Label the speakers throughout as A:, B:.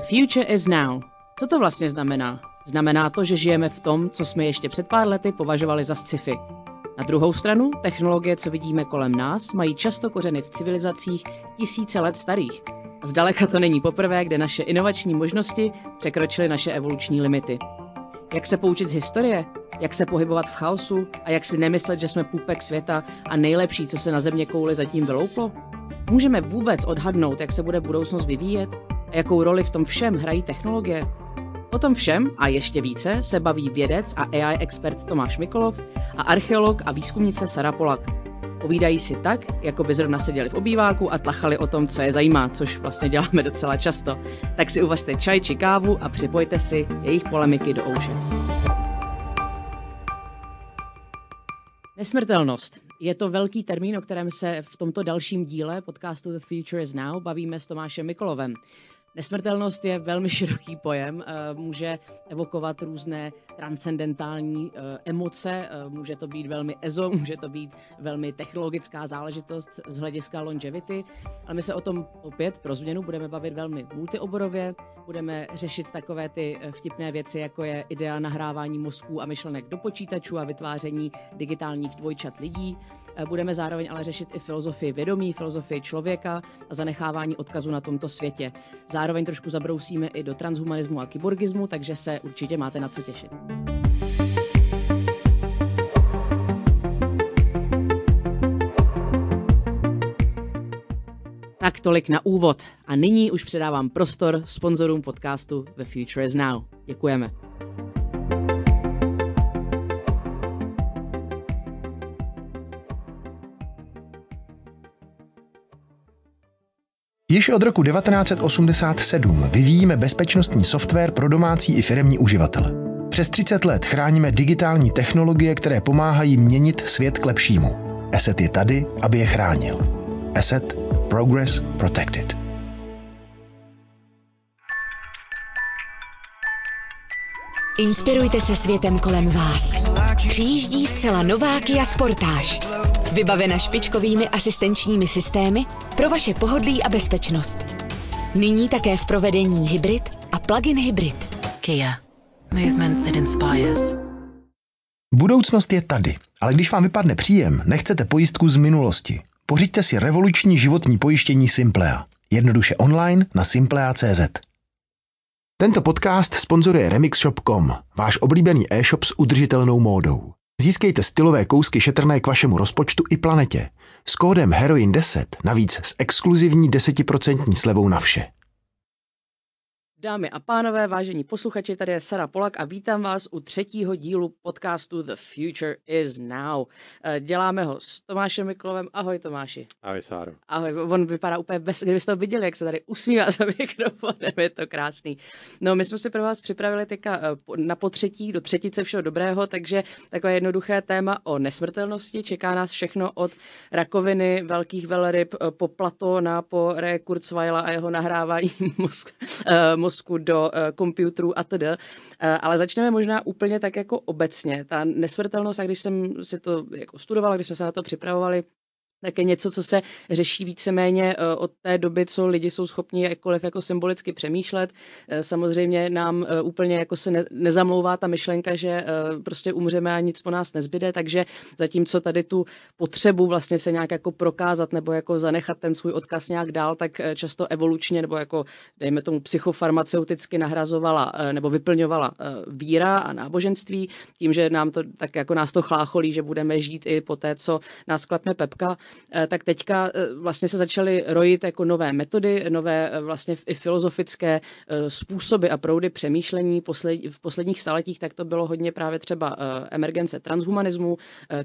A: The future is now. Co to vlastně znamená? Znamená to, že žijeme v tom, co jsme ještě před pár lety považovali za sci-fi. Na druhou stranu, technologie, co vidíme kolem nás, mají často kořeny v civilizacích tisíce let starých. A zdaleka to není poprvé, kde naše inovační možnosti překročily naše evoluční limity. Jak se poučit z historie? Jak se pohybovat v chaosu? A jak si nemyslet, že jsme půpek světa a nejlepší, co se na země kouli zatím vylouplo? Můžeme vůbec odhadnout, jak se bude budoucnost vyvíjet? A jakou roli v tom všem hrají technologie? O tom všem a ještě více se baví vědec a AI expert Tomáš Mikolov a archeolog a výzkumnice Sara Polak. Povídají si tak, jako by zrovna seděli v obýváku a tlachali o tom, co je zajímá, což vlastně děláme docela často. Tak si uvažte čaj či kávu a připojte si jejich polemiky do ouše. Nesmrtelnost. Je to velký termín, o kterém se v tomto dalším díle podcastu The Future is Now bavíme s Tomášem Mikolovem. Nesmrtelnost je velmi široký pojem, eh, může evokovat různé transcendentální eh, emoce, eh, může to být velmi ezo, může to být velmi technologická záležitost z hlediska longevity, ale my se o tom opět pro změnu budeme bavit velmi multioborově, budeme řešit takové ty vtipné věci, jako je idea nahrávání mozků a myšlenek do počítačů a vytváření digitálních dvojčat lidí, budeme zároveň ale řešit i filozofii vědomí, filozofii člověka a zanechávání odkazu na tomto světě. Zároveň trošku zabrousíme i do transhumanismu a kyborgismu, takže se určitě máte na co těšit. Tak tolik na úvod. A nyní už předávám prostor sponzorům podcastu The Future is Now. Děkujeme.
B: Již od roku 1987 vyvíjíme bezpečnostní software pro domácí i firmní uživatele. Přes 30 let chráníme digitální technologie, které pomáhají měnit svět k lepšímu. Asset je tady, aby je chránil. Asset Progress Protected.
C: Inspirujte se světem kolem vás. Přijíždí zcela nová Kia Sportage. Vybavena špičkovými asistenčními systémy pro vaše pohodlí a bezpečnost. Nyní také v provedení hybrid a plug-in hybrid.
B: Kia. Movement that inspires. Budoucnost je tady, ale když vám vypadne příjem, nechcete pojistku z minulosti. Pořiďte si revoluční životní pojištění Simplea. Jednoduše online na simplea.cz. Tento podcast sponzoruje remixshop.com, váš oblíbený e-shop s udržitelnou módou. Získejte stylové kousky šetrné k vašemu rozpočtu i planetě. S kódem HEROIN10 navíc s exkluzivní 10% slevou na vše.
A: Dámy a pánové, vážení posluchači, tady je Sara Polak a vítám vás u třetího dílu podcastu The Future is Now. Eh, děláme ho s Tomášem Miklovem. Ahoj Tomáši.
D: Ahoj Sáro.
A: Ahoj, on vypadá úplně bez, kdybyste to viděli, jak se tady usmívá za mikrofonem, je to krásný. No, my jsme si pro vás připravili teďka eh, na potřetí do třetice všeho dobrého, takže takové jednoduché téma o nesmrtelnosti. Čeká nás všechno od rakoviny, velkých velryb, eh, po Platona, po Ray Kurzweila a jeho nahrávání mozku, mozku do uh, a td. Uh, ale začneme možná úplně tak jako obecně. Ta nesmrtelnost, a když jsem si to jako studovala, když jsme se na to připravovali, tak je něco, co se řeší víceméně eh, od té doby, co lidi jsou schopni jakkoliv jako symbolicky přemýšlet. Eh, samozřejmě nám eh, úplně jako se ne, nezamlouvá ta myšlenka, že prostě umřeme a nic po nás nezbyde, takže zatímco tady tu potřebu vlastně se nějak jako prokázat nebo jako zanechat ten svůj odkaz nějak dál, tak často evolučně nebo jako dejme tomu psychofarmaceuticky nahrazovala nebo vyplňovala víra a náboženství tím, že nám to tak jako nás to chlácholí, že budeme žít i po té, co nás klepne pepka. Eh, tak teďka eh, vlastně se začaly rojit jako nové metody, nové eh, vlastně i filozofické způsoby a proudy přemýšlení. V posledních staletích tak to bylo hodně právě třeba emergence transhumanismu,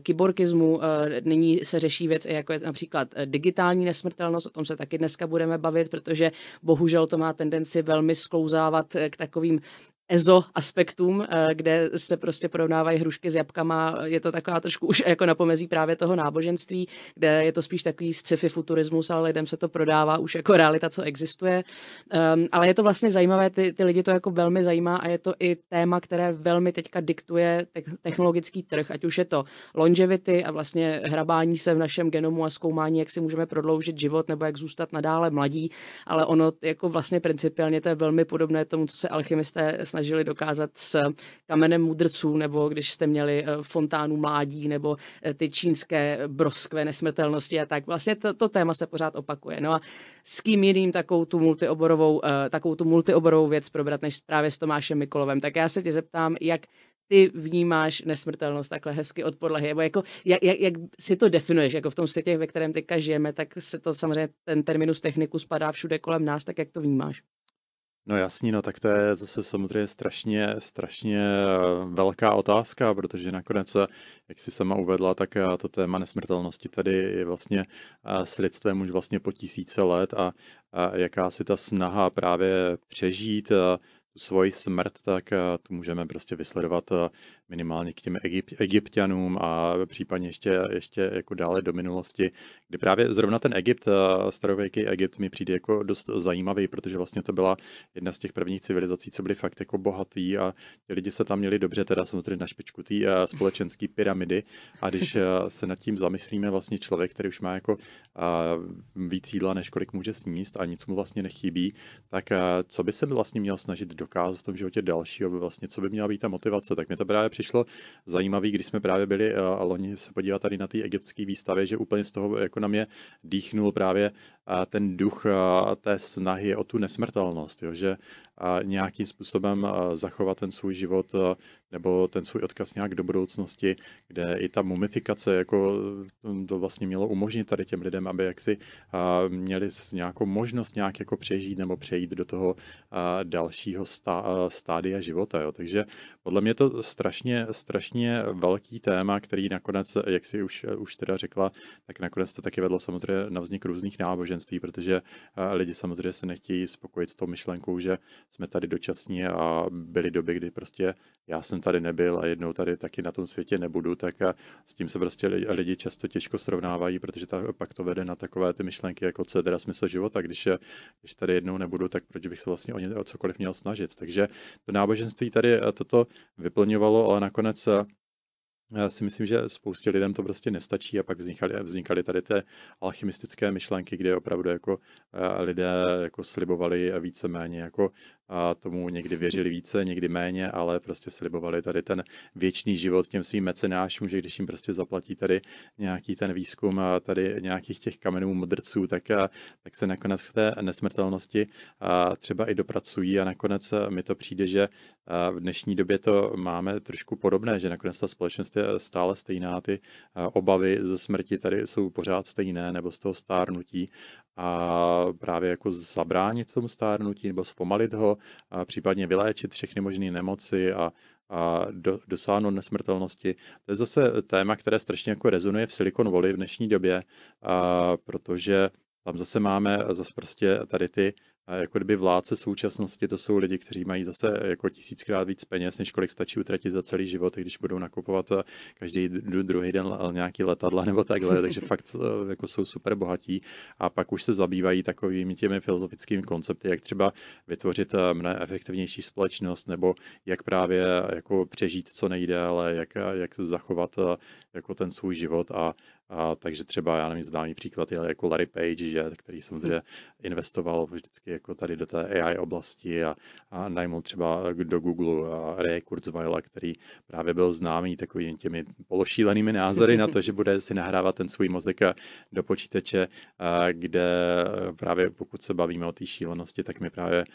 A: kyborkismu. Nyní se řeší věc jako je například digitální nesmrtelnost, o tom se taky dneska budeme bavit, protože bohužel to má tendenci velmi sklouzávat k takovým EZO aspektům, eh, kde se prostě porovnávají hrušky s jabkama. Je to taková trošku už jako na pomezí právě toho náboženství, kde je to spíš takový sci-fi futurismus, ale lidem se to prodává už jako realita, co existuje. Um, ale je to vlastně zajímavé, ty, ty lidi to jako velmi zajímá a je to i téma, které velmi teďka diktuje technologický trh, ať už je to longevity a vlastně hrabání se v našem genomu a zkoumání, jak si můžeme prodloužit život nebo jak zůstat nadále mladí, ale ono jako vlastně principiálně to je velmi podobné tomu, co se alchymisté snažili dokázat s kamenem mudrců, nebo když jste měli eh, fontánu mládí, nebo eh, ty čínské broskve nesmrtelnosti a tak. Vlastně to, to téma se pořád opakuje. No a s kým jiným takovou tu multioborovou, eh, takovou tu multioborovou věc probrat, než právě s Tomášem Mikolovem. Tak já se tě zeptám, jak ty vnímáš nesmrtelnost takhle hezky od podlahy, nebo jako, jak, jak, jak si to definuješ, jako v tom světě, ve kterém teďka žijeme, tak se to samozřejmě, ten terminus techniku spadá všude kolem nás, tak jak to vnímáš?
D: No jasný, no tak to je zase samozřejmě strašně, strašně eh, velká otázka, protože nakonec, eh, jak si sama uvedla, tak eh, to téma nesmrtelnosti tady je vlastně s lidstvem už vlastně po tisíce let a jaká si ta snaha právě přežít tu svoji smrt, tak tu můžeme prostě vysledovat minimálně k těm Egypt, egyptianům a případně ještě, ještě jako dále do minulosti, kdy právě zrovna ten Egypt, eh, starověký Egypt mi přijde jako dost zajímavý, protože vlastně to byla jedna z těch prvních civilizací, co byly fakt jako bohatý a ti lidi se tam měli dobře, teda samozřejmě na špičku té eh, společenské pyramidy. A když eh, se nad tím zamyslíme vlastně člověk, který už má jako víc jídla, než kolik může sníst a nic mu vlastně nechybí, tak co by se vlastně měl snažit dokázat v tom životě dalšího, vlastně co by měla být ta motivace, tak mě to právě přišlo zajímavé, když jsme právě byli eh, a loni se podívat tady na té egyptské výstavě, že úplně z toho jako na mě dýchnul právě eh, ten duch eh, té snahy o tu nesmrtelnost, jo, že nějakým způsobem zachovat ten svůj život nebo ten svůj odkaz nějak do budoucnosti, kde i ta mumifikace jako to vlastně mělo umožnit tady těm lidem, aby jaksi měli nějakou možnost nějak jako přežít nebo přejít do toho dalšího stádia života. Jo. Takže podle mě to strašně, strašně velký téma, který nakonec, jak si už, už teda řekla, tak nakonec to taky vedlo samozřejmě na vznik různých náboženství, protože lidi samozřejmě se nechtějí spokojit s tou myšlenkou, že jsme tady dočasně a byly doby, kdy prostě já jsem tady nebyl a jednou tady taky na tom světě nebudu, tak a s tím se prostě lidi často těžko srovnávají, protože ta, pak to vede na takové ty myšlenky, jako co je teda smysl života, když, je, když tady jednou nebudu, tak proč bych se vlastně o, ně, o cokoliv měl snažit. Takže to náboženství tady toto vyplňovalo, ale nakonec já si myslím, že spoustě lidem to prostě nestačí a pak vznikaly, vznikaly tady ty alchymistické myšlenky, kde opravdu jako eh, lidé jako slibovali víceméně jako a tomu někdy věřili více, někdy méně, ale prostě slibovali tady ten věčný život těm svým mecenášům, že když jim prostě zaplatí tady nějaký ten výzkum a tady nějakých těch kamenů modrců, tak, a, tak se nakonec k té nesmrtelnosti a třeba i dopracují. A nakonec mi to přijde, že v dnešní době to máme trošku podobné, že nakonec ta společnost je stále stejná, ty obavy ze smrti tady jsou pořád stejné nebo z toho stárnutí. A právě jako zabránit tomu stárnutí nebo zpomalit ho, a případně vyléčit všechny možné nemoci a, a do, dosáhnout nesmrtelnosti. To je zase téma, které strašně jako rezonuje v Silicon Valley v dnešní době, a, protože tam zase máme zase prostě tady ty a jako kdyby vládce současnosti to jsou lidi, kteří mají zase jako tisíckrát víc peněz, než kolik stačí utratit za celý život, když budou nakupovat eh, každý druhý den nějaký letadla nebo takhle, takže fakt eh, jako jsou super bohatí a pak už se zabývají takovými těmi filozofickými koncepty, jak třeba vytvořit eh, mnohem efektivnější společnost nebo jak právě jako přežít co nejdéle, jak, jak zachovat jako ten svůj život. A a, takže třeba, já nevím, známý příklad je jako Larry Page, že, který samozřejmě investoval vždycky jako tady do té AI oblasti a, a najmul třeba do Google a Ray Kurzweila, který právě byl známý takovými těmi pološílenými názory na to, že bude si nahrávat ten svůj mozek do počítače, a, kde právě pokud se bavíme o té šílenosti, tak mi právě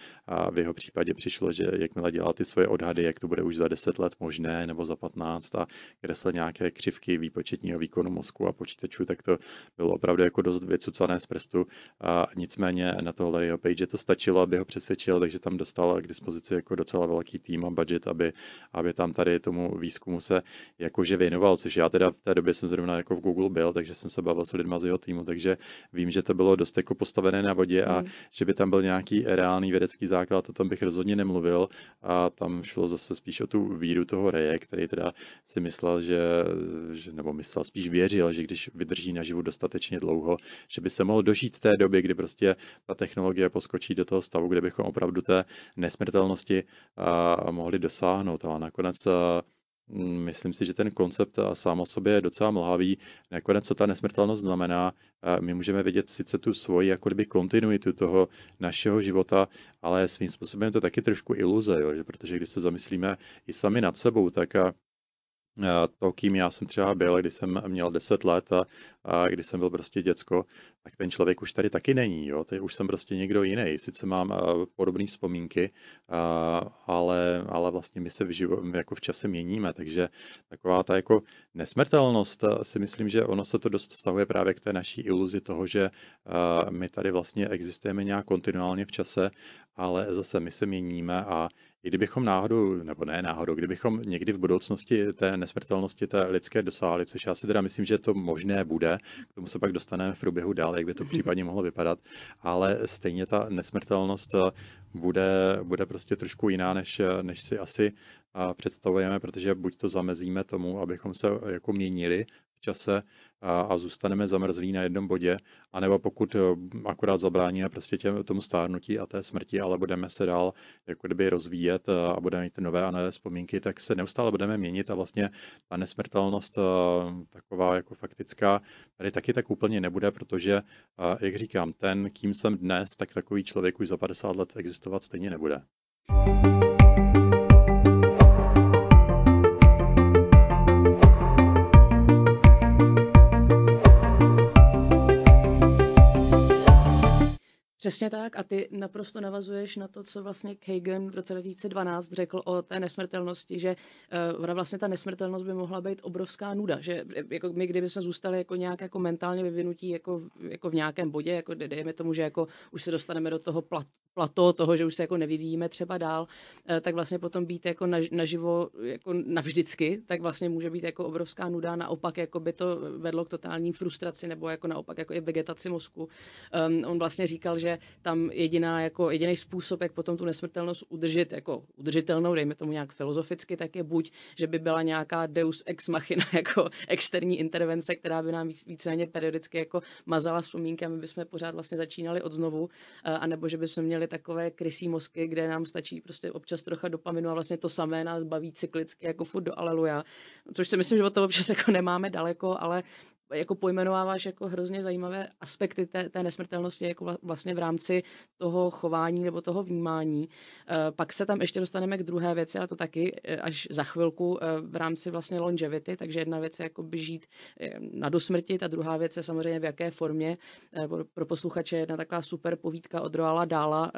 D: v jeho případě přišlo, že jakmile dělá ty svoje odhady, jak to bude už za 10 let možné nebo za 15 a kde se nějaké křivky výpočetního výkonu mozku a počítačů, tak to bylo opravdu jako dost vycucané z prstu. A nicméně na toho Larryho Page to stačilo, aby ho přesvědčil, takže tam dostal k dispozici jako docela velký tým a budget, aby, aby tam tady tomu výzkumu se jakože věnoval, což já teda v té době jsem zrovna jako v Google byl, takže jsem se bavil s lidmi z jeho týmu, takže vím, že to bylo dost jako postavené na vodě a mm. že by tam byl nějaký reálný vědecký základ, o tom bych rozhodně nemluvil a tam šlo zase spíš o tu víru toho Reje, který teda si myslel, že, že nebo myslel, spíš věřil, že když vydrží naživu dostatečně dlouho, že by se mohl dožít té doby, kdy prostě ta technologie poskočí do toho stavu, kde bychom opravdu té nesmrtelnosti a, mohli dosáhnout. Ale nakonec a, Myslím si, že ten koncept sám o sobě je docela mlhavý. Nakonec, co ta nesmrtelnost znamená, my můžeme vidět sice tu svoji jako kdyby kontinuitu toho našeho života, ale svým způsobem je to taky trošku iluze, jo? Že protože když se zamyslíme i sami nad sebou, tak to, kým já jsem třeba byl, když jsem měl 10 let a, a když jsem byl prostě děcko, tak ten člověk už tady taky není, jo? Teď už jsem prostě někdo jiný. Sice mám uh, podobné vzpomínky, uh, ale, ale vlastně my se v, živo, jako v čase měníme, takže taková ta jako nesmrtelnost si myslím, že ono se to dost stahuje právě k té naší iluzi toho, že my tady vlastně existujeme nějak kontinuálně v čase, ale zase my se měníme a i kdybychom náhodou, nebo ne náhodou, kdybychom někdy v budoucnosti té nesmrtelnosti té lidské dosáhli, což já si teda myslím, že to možné bude, k tomu se pak dostaneme v průběhu dál, jak by to případně mohlo vypadat, ale stejně ta nesmrtelnost bude, bude prostě trošku jiná, než, než si asi představujeme, protože buď to zamezíme tomu, abychom se jako měnili čase a, a zůstaneme zamrzlí na jednom bodě, anebo pokud eh, akorát zabráníme prostě těm, tomu stárnutí a té smrti, ale budeme se dál jako kdyby rozvíjet eh, a budeme mít nové a nové vzpomínky, tak se neustále budeme měnit a vlastně ta nesmrtelnost eh, taková jako faktická tady taky tak úplně nebude, protože, jak říkám, ten, kým jsem dnes, tak takový člověk už za 50 let existovat stejně nebude. thank you
A: Přesně tak a ty naprosto navazuješ na to, co vlastně Kagan v roce 2012 řekl o té nesmrtelnosti, že uh, ona vlastně ta nesmrtelnost by mohla být obrovská nuda, že jako my kdybychom zůstali jako nějak jako mentálně vyvinutí jako, jako v nějakém bodě, jako dejme tomu, že jako už se dostaneme do toho plat, plato toho, že už se jako nevyvíjíme třeba dál, uh, tak vlastně potom být jako na, naživo jako navždycky, tak vlastně může být jako obrovská nuda, naopak jako by to vedlo k totální frustraci nebo jako naopak jako i vegetaci mozku. Um, on vlastně říkal, že tam jediná, jako jediný způsob, jak potom tu nesmrtelnost udržet jako udržitelnou, dejme tomu nějak filozoficky, tak je buď, že by byla nějaká deus ex machina, jako externí intervence, která by nám víc, víceméně periodicky jako mazala vzpomínky a my bychom pořád vlastně začínali od znovu, eh, anebo že bychom měli takové krysí mozky, kde nám stačí prostě občas trocha dopaminu a vlastně to samé nás baví cyklicky jako furt do aleluja, což si myslím, že od toho občas jako nemáme daleko, ale jako pojmenováváš jako hrozně zajímavé aspekty té, té nesmrtelnosti jako vlastně v rámci toho chování nebo toho vnímání. E, pak se tam ještě dostaneme k druhé věci, ale to taky e, až za chvilku e, v rámci vlastně longevity, takže jedna věc je jako by žít na dosmrti, ta druhá věc je samozřejmě v jaké formě. Pro posluchače jedna taková super povídka od Roala Dála.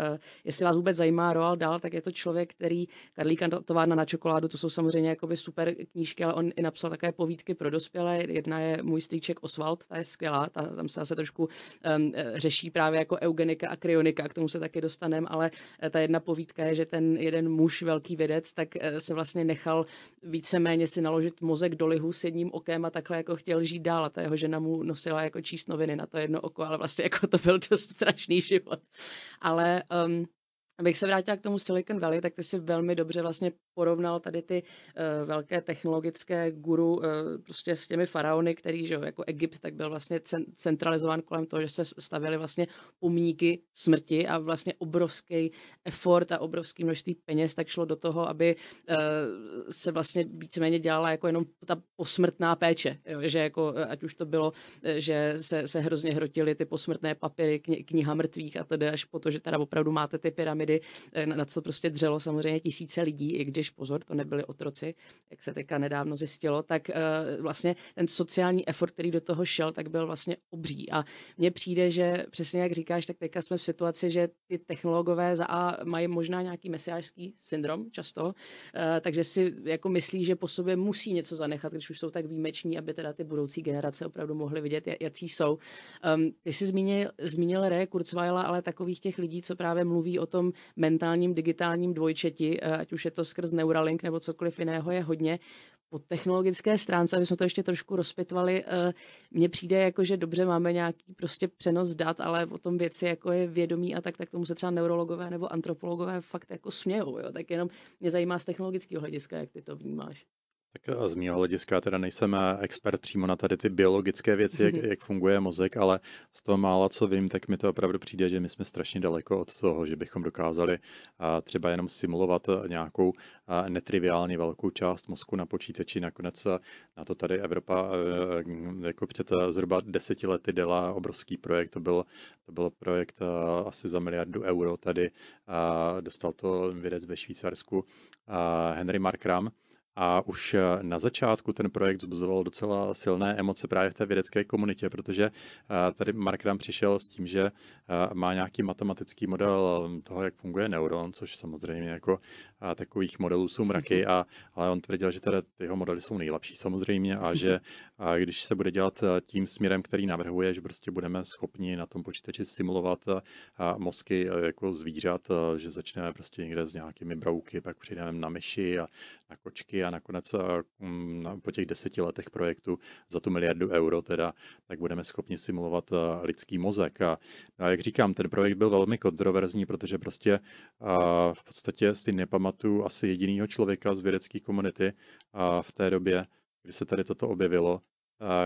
A: Jestli vás vůbec zajímá Roald Dahl, tak je to člověk, který Karlíka továrna na čokoládu, to jsou samozřejmě jakoby super knížky, ale on i napsal také povídky pro dospělé. Jedna je Můj Strýček Oswald, ta je skvělá, ta, tam se zase trošku um, řeší právě jako eugenika a kryonika, k tomu se taky dostaneme, ale eh, ta jedna povídka je, že ten jeden muž, velký vědec, tak eh, se vlastně nechal víceméně si naložit mozek do lihu s jedním okem a takhle jako chtěl žít dál a ta jeho žena mu nosila jako číst noviny na to jedno oko, ale vlastně jako to byl dost strašný život. Ale um, Abych se vrátila k tomu Silicon Valley, tak ty si velmi dobře vlastně porovnal tady ty uh, velké technologické guru uh, prostě s těmi faraony, který, že jo, jako Egypt, tak byl vlastně centralizován kolem toho, že se stavěly vlastně pomníky smrti a vlastně obrovský effort a obrovský množství peněz tak šlo do toho, aby uh, se vlastně víceméně dělala jako jenom ta posmrtná péče, jo, že jako, ať už to bylo, že se, se hrozně hrotily ty posmrtné papíry, kni, kniha mrtvých a tedy až po to, že teda opravdu máte ty pyramidy, na co prostě dřelo samozřejmě tisíce lidí, i když pozor, to nebyli otroci, jak se teďka nedávno zjistilo, tak uh, vlastně ten sociální effort, který do toho šel, tak byl vlastně obří. A mně přijde, že přesně jak říkáš, tak teďka jsme v situaci, že ty technologové za A mají možná nějaký mesiářský syndrom často, uh, takže si jako myslí, že po sobě musí něco zanechat, když už jsou tak výjimeční, aby teda ty budoucí generace opravdu mohly vidět, jaký jsou. Um, ty jsi zmínil, zmínil Ray Kurzweila, ale takových těch lidí, co právě mluví o tom mentálním digitálním dvojčeti, eh, ať už je to skrz Neuralink nebo cokoliv jiného, je hodně. Po technologické stránce, aby jsme to ještě trošku rozpitvali, eh, mně přijde jako, že dobře máme nějaký prostě přenos dat, ale o tom věci jako je vědomí a tak, tak tomu se třeba neurologové nebo antropologové fakt jako smějou. Jo? Tak jenom mě zajímá z technologického hlediska, jak ty to vnímáš.
D: Tak z mého hlediska teda nejsem eh, expert přímo na tady ty biologické věci, jak, mhm. jak funguje mozek, ale z toho mála, co vím, tak mi to opravdu přijde, že my jsme strašně daleko od toho, že bychom dokázali třeba jenom simulovat eh, nějakou netriviálně velkou část mozku na počítači. Nakonec eh, na to tady Evropa jako před zhruba deseti lety dělá obrovský projekt. To byl, to byl projekt asi za miliardu euro tady. Dostal to vědec ve Švýcarsku Henry Markram a už eh, na začátku ten projekt zbuzoval docela silné emoce právě v té vědecké komunitě, protože eh, tady Mark nám přišel s tím, že eh, má nějaký matematický model toho, jak funguje neuron, což samozřejmě jako takových modelů jsou mraky, a, ale on tvrdil, že teda jeho modely jsou nejlepší samozřejmě a že a když se bude dělat tím směrem, který navrhuje, že prostě budeme schopni na tom počítači simulovat mozky jako zvířat, že začneme prostě někde s nějakými brouky, pak přijdeme na myši a na kočky a nakonec mm, po těch deseti letech projektu za tu miliardu euro teda, tak budeme schopni simulovat lidský mozek. A, a jak říkám, ten projekt byl velmi kontroverzní, protože prostě v podstatě si nepamatuju asi jedinýho člověka z vědecké komunity v té době, kdy se tady toto objevilo,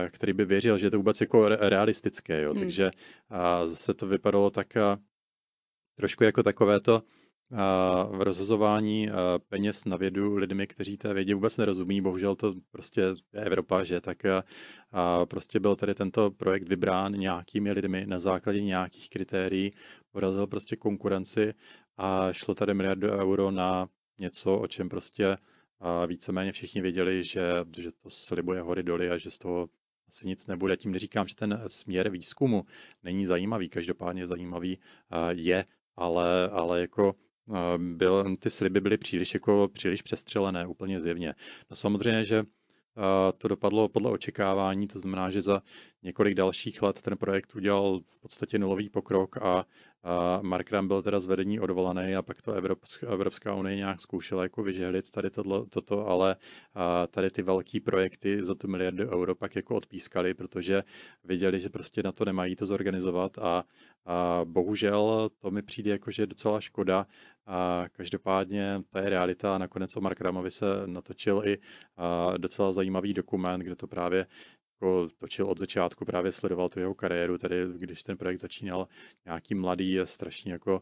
D: který by věřil, že je to vůbec jako realistické. Jo. Hmm. Takže zase to vypadalo tak trošku jako takové to, v rozhazování peněz na vědu lidmi, kteří té vědě vůbec nerozumí. Bohužel to prostě je Evropa, že tak a prostě byl tady tento projekt vybrán nějakými lidmi na základě nějakých kritérií, porazil prostě konkurenci a šlo tady miliardu euro na něco, o čem prostě víceméně všichni věděli, že, že to slibuje hory doly a že z toho asi nic nebude. Tím neříkám, že ten směr výzkumu není zajímavý, každopádně zajímavý je, ale, ale jako byl, ty sliby byly příliš, jako, příliš přestřelené, úplně zjevně. No samozřejmě, že to dopadlo podle očekávání, to znamená, že za několik dalších let ten projekt udělal v podstatě nulový pokrok a Mark Ram byl teda zvedení odvolaný a pak to Evropská, Evropská unie nějak zkoušela jako vyžehlit tady tohle, toto, ale tady ty velký projekty za tu miliardu euro pak jako odpískali, protože viděli, že prostě na to nemají to zorganizovat a, a bohužel to mi přijde jako, že je docela škoda, a každopádně to je realita a nakonec o Mark Ramovi se natočil i docela zajímavý dokument, kde to právě jako točil od začátku, právě sledoval tu jeho kariéru, tady když ten projekt začínal nějaký mladý, strašně jako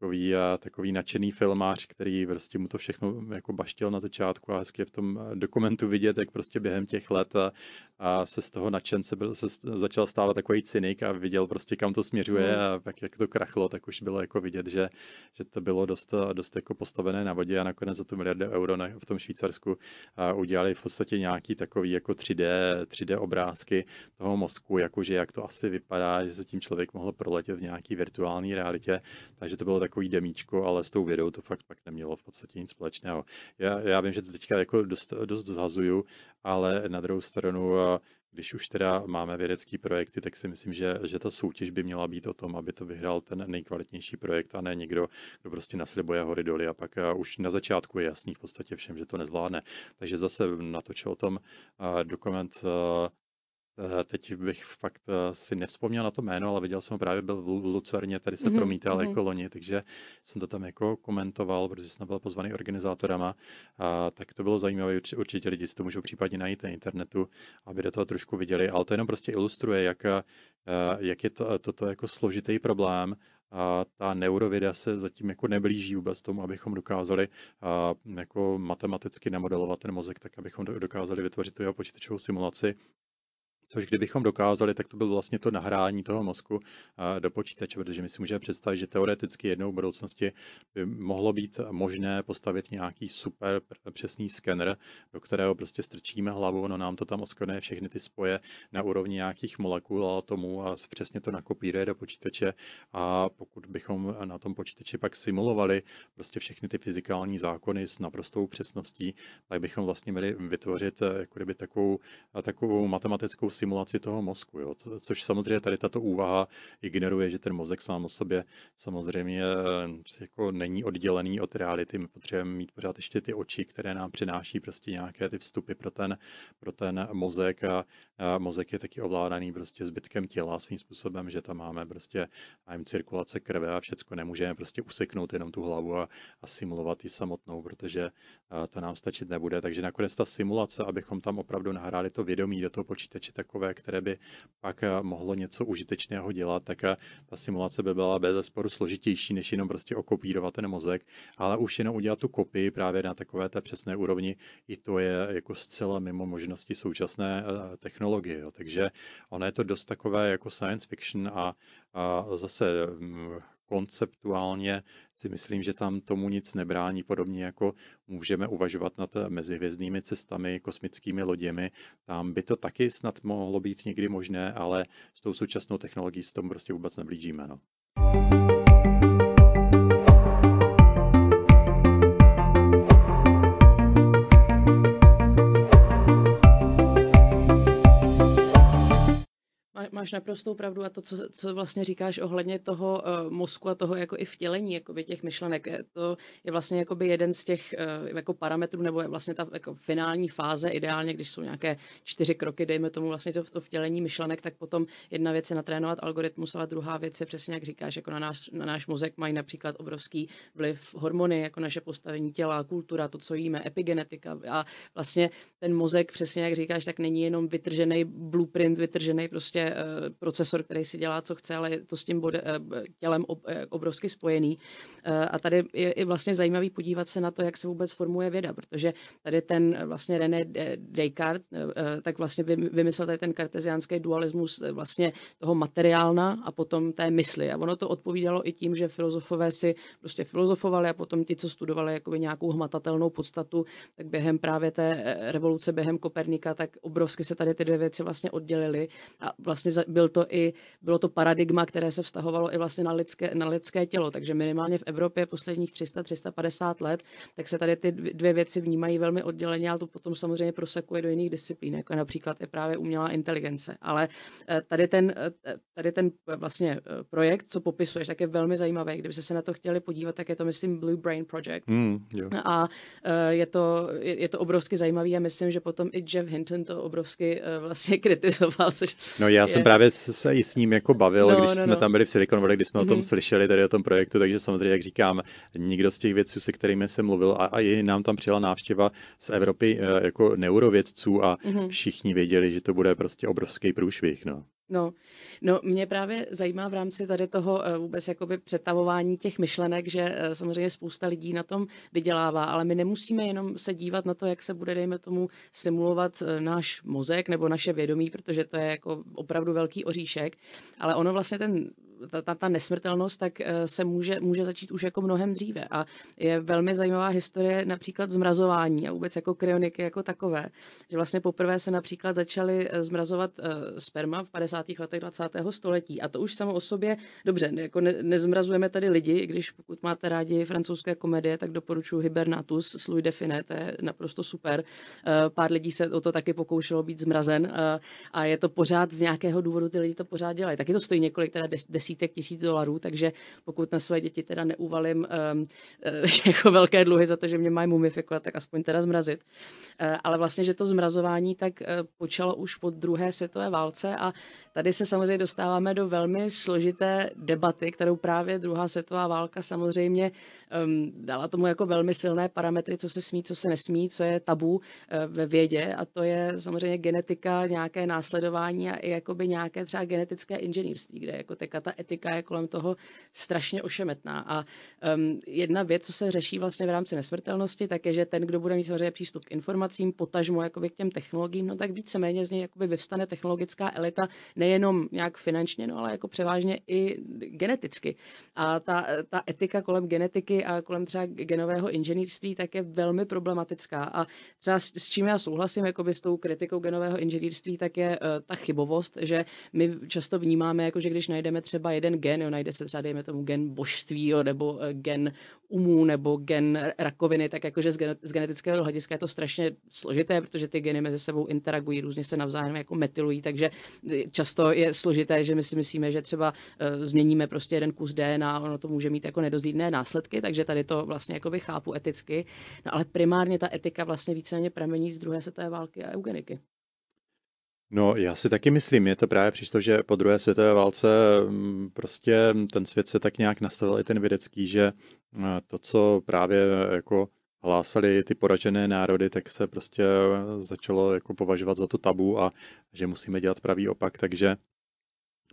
D: takový, takový nadšený filmář, který prostě mu to všechno jako baštil na začátku a hezky je v tom dokumentu vidět, jak prostě během těch let a, a se z toho nadšence se začal stávat takový cynik a viděl prostě kam to směřuje mm. a pak jak to krachlo, tak už bylo jako vidět, že, že to bylo dost, dost jako postavené na vodě a nakonec za tu miliardu euro na, v tom Švýcarsku a udělali v podstatě nějaký takový jako 3D, 3D obrázky toho mozku, jakože jak to asi vypadá, že se tím člověk mohl proletět v nějaký virtuální realitě, takže to bylo takový demíčko, ale s tou vědou to fakt pak nemělo v podstatě nic společného. Já, já vím, že to teďka jako dost, dost zhazuju, ale na druhou stranu, když už teda máme vědecké projekty, tak si myslím, že, že ta soutěž by měla být o tom, aby to vyhrál ten nejkvalitnější projekt a ne někdo, kdo prostě naslibuje hory doly a pak už na začátku je jasný v podstatě všem, že to nezvládne. Takže zase natočil o tom dokument teď bych fakt eh, si nevzpomněl na to jméno, ale viděl jsem ho právě byl v Lucerně, tady se mm-hmm. promítal mm-hmm. jako loni, takže jsem to tam jako komentoval, protože jsem byl pozvaný organizátorama, a tak to bylo zajímavé, určitě lidi si to můžou případně najít na internetu, aby do toho trošku viděli, ale to jenom prostě ilustruje, jak, eh, jak je to, toto jako složitý problém a ta neurověda se zatím jako neblíží vůbec tomu, abychom dokázali a, jako matematicky namodelovat ten mozek, tak abychom dokázali vytvořit tu jeho počítačovou simulaci Což kdybychom dokázali, tak to bylo vlastně to nahrání toho mozku do počítače, protože my si můžeme představit, že teoreticky jednou v budoucnosti by mohlo být možné postavit nějaký super přesný skener, do kterého prostě strčíme hlavu, no nám to tam oskenuje všechny ty spoje na úrovni nějakých molekul a atomů a přesně to nakopíruje do počítače. A pokud bychom na tom počítači pak simulovali prostě všechny ty fyzikální zákony s naprostou přesností, tak bychom vlastně měli vytvořit eh, jako kdyby takovou, takovou matematickou simulaci toho mozku, jo? což samozřejmě tady tato úvaha ignoruje, že ten mozek sám o sobě samozřejmě eh, jako není oddělený od reality. My potřebujeme mít pořád ještě ty oči, které nám přináší prostě nějaké ty vstupy pro ten, pro ten mozek a, a mozek je taky ovládaný prostě zbytkem těla svým způsobem, že tam máme prostě nevím, cirkulace krve a všecko nemůžeme prostě useknout jenom tu hlavu a, a simulovat ji samotnou, protože to nám stačit nebude. Takže nakonec ta simulace, abychom tam opravdu nahráli to vědomí do toho počítače takové, které by pak mohlo něco užitečného dělat, tak ta simulace by byla bez zesporu složitější, než jenom prostě okopírovat ten mozek, ale už jenom udělat tu kopii právě na takové té přesné úrovni, i to je jako zcela mimo možnosti současné eh, technologie. Takže ono je to dost takové jako science fiction a, a zase mm, konceptuálně si myslím, že tam tomu nic nebrání, podobně jako můžeme uvažovat nad mezihvězdnými cestami, kosmickými loděmi. Tam by to taky snad mohlo být někdy možné, ale s tou současnou technologií s tomu prostě vůbec neblížíme. No.
A: Máš naprostou pravdu a to, co, co vlastně říkáš ohledně toho uh, mozku a toho jako i vtělení jakoby těch myšlenek, to je vlastně jakoby jeden z těch uh, jako parametrů, nebo je vlastně ta jako finální fáze, ideálně, když jsou nějaké čtyři kroky, dejme tomu vlastně to, to vtělení myšlenek, tak potom jedna věc je natrénovat algoritmus, ale druhá věc je přesně, jak říkáš, jako na, nás, na náš mozek mají například obrovský vliv hormony, jako naše postavení těla, kultura, to, co jíme, epigenetika. A vlastně ten mozek, přesně jak říkáš, tak není jenom vytržený blueprint, vytržený prostě procesor, který si dělá, co chce, ale je to s tím bode, eh, tělem eh, obrovsky spojený. Eh, a tady je, je vlastně zajímavý podívat se na to, jak se vůbec formuje věda, protože tady ten vlastně René Descartes tak vlastně vymyslel tady ten karteziánský dualismus vlastně toho materiálna a potom té mysli. A ono to odpovídalo i tím, že filozofové si prostě filozofovali a potom ti, co studovali jakoby nějakou hmatatelnou podstatu, tak během právě té revoluce, během Kopernika, tak obrovsky se tady ty dvě věci vlastně oddělily a vlastně byl to i, bylo to paradigma, které se vztahovalo i vlastně na lidské, na lidské tělo. Takže minimálně v Evropě posledních 300-350 let, tak se tady ty dvě věci vnímají velmi odděleně, ale to potom samozřejmě prosakuje do jiných disciplín, jako například je právě umělá inteligence. Ale eh, tady ten, eh, tady ten vlastně eh, projekt, co popisuješ, tak je velmi zajímavý. Kdyby se na to chtěli podívat, tak je to, myslím, Blue Brain Project. Mm, jo. A je to, je, je to obrovsky zajímavý a myslím, že potom i Jeff Hinton to obrovsky vlastně kritizoval. Což
D: no já je, jsem právě se i s ním jako bavil, no, když no, jsme no. tam byli v Silicon Valley, když jsme mm-hmm. o tom mhm. slyšeli tady o tom projektu, takže samozřejmě, jak říkám, nikdo z těch vědců, se kterými jsem mluvil, a, a i nám tam přijela návštěva z Evropy eh, jako neurovědců a mm-hmm. všichni věděli, že to bude prostě obrovský průšvih. No.
A: No, no, mě právě zajímá v rámci tady toho uh, vůbec jakoby přetavování těch myšlenek, že uh, samozřejmě spousta lidí na tom vydělává, ale my nemusíme jenom se dívat na to, jak se bude, dejme tomu, simulovat uh, náš mozek nebo naše vědomí, protože to je jako opravdu velký oříšek, ale ono vlastně ten ta, ta, ta nesmrtelnost, tak eh, se může, může začít už jako mnohem dříve. A je velmi zajímavá historie například zmrazování a vůbec jako kryoniky jako takové. Že vlastně poprvé se například začaly eh, zmrazovat uh, sperma v 50. letech 20. století. A to už samo o sobě, dobře, jako ne, nezmrazujeme tady lidi, když pokud máte rádi francouzské komedie, tak doporučuji Hibernatus s Louis Define, to je naprosto super. Pár lidí se o to taky pokoušelo být zmrazen a je to pořád z nějakého důvodu, ty lidi to pořád dělají. Taky to stojí několik teda des, desítek tisíc dolarů, takže pokud na své děti teda neuvalím um, jako velké dluhy za to, že mě mají mumifikovat, tak aspoň teda zmrazit. Uh, ale vlastně, že to zmrazování tak uh, počalo už po druhé světové válce a tady se samozřejmě dostáváme do velmi složité debaty, kterou právě druhá světová válka samozřejmě um, dala tomu jako velmi silné parametry, co se smí, co se nesmí, co je tabu uh, ve vědě a to je samozřejmě genetika, nějaké následování a i jakoby nějaké třeba genetické inženýrství, kde jako teka ta etika je kolem toho strašně ošemetná. A um, jedna věc, co se řeší vlastně v rámci nesmrtelnosti, tak je, že ten, kdo bude mít samozřejmě přístup k informacím, potažmo jakoby k těm technologiím, no tak víceméně z něj jakoby vyvstane technologická elita nejenom nějak finančně, no ale jako převážně i geneticky. A ta, ta etika kolem genetiky a kolem třeba genového inženýrství tak je velmi problematická. A třeba s, s čím já souhlasím jakoby s tou kritikou genového inženýrství, tak je uh, ta chybovost, že my často vnímáme, jako že když najdeme třeba jeden gen, jo, najde se třeba, dejme tomu, gen božství, jo, nebo uh, gen umů, nebo gen rakoviny, tak jakože z, gen, z genetického hlediska je to strašně složité, protože ty geny mezi sebou interagují, různě se navzájem jako metylují, takže často je složité, že my si myslíme, že třeba uh, změníme prostě jeden kus DNA, ono to může mít jako nedozírné následky, takže tady to vlastně jakoby chápu eticky, no ale primárně ta etika vlastně víceméně pramení z druhé světové války a eugeniky.
D: No, já si taky myslím, je to právě přisto, že po druhé světové válce mm, prostě ten svět se tak nějak nastavil i ten vědecký, že eh, to, co právě jako hlásali ty poražené národy, tak se prostě začalo jako považovat za to tabu a že musíme dělat pravý opak, takže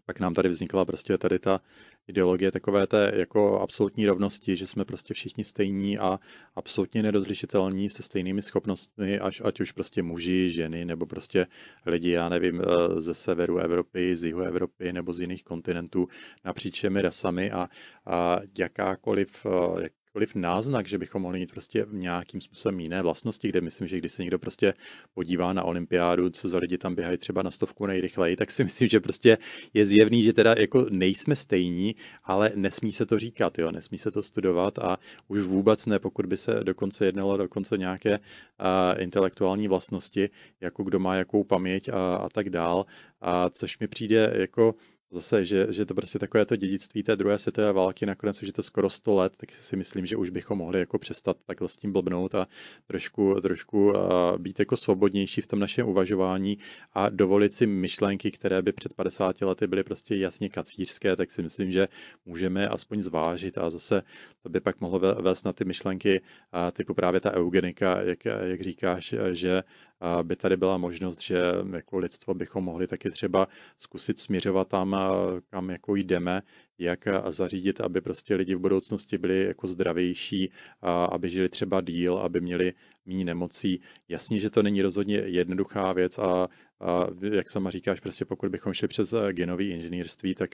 D: pak nám tady vznikla prostě tady ta ideologie takové té jako absolutní rovnosti, že jsme prostě všichni stejní a absolutně nedozlišitelní se stejnými schopnostmi, až ať už prostě muži, ženy, nebo prostě lidi, já nevím, eh, ze severu Evropy, z jihu Evropy nebo z jiných kontinentů napříč všemi rasami a, a jakákoliv, eh, jak, jakýkoliv náznak, že bychom mohli mít prostě nějakým způsobem jiné vlastnosti, kde myslím, že když se někdo prostě podívá na olympiádu, co za lidi tam běhají třeba na stovku nejrychleji, tak si myslím, že prostě je zjevný, že teda jako nejsme stejní, ale nesmí se to říkat, jo, nesmí se to studovat a už vůbec ne, pokud by se dokonce jednalo dokonce nějaké uh, intelektuální vlastnosti, jako kdo má jakou paměť a, a tak dál, a což mi přijde jako zase, že, že to prostě takové to dědictví té druhé světové války, nakonec už je to skoro 100 let, tak si myslím, že už bychom mohli jako přestat takhle s tím blbnout a trošku, trošku být jako svobodnější v tom našem uvažování a dovolit si myšlenky, které by před 50 lety byly prostě jasně kacířské, tak si myslím, že můžeme aspoň zvážit a zase to by pak mohlo vést na ty myšlenky typu právě ta eugenika, jak, jak říkáš, že by tady byla možnost, že jako lidstvo bychom mohli taky třeba zkusit směřovat tam, kam jako jdeme, jak zařídit, aby prostě lidi v budoucnosti byli jako zdravější, aby žili třeba díl, aby měli méně nemocí. Jasně, že to není rozhodně jednoduchá věc a, a jak sama říkáš, prostě pokud bychom šli přes genový inženýrství, tak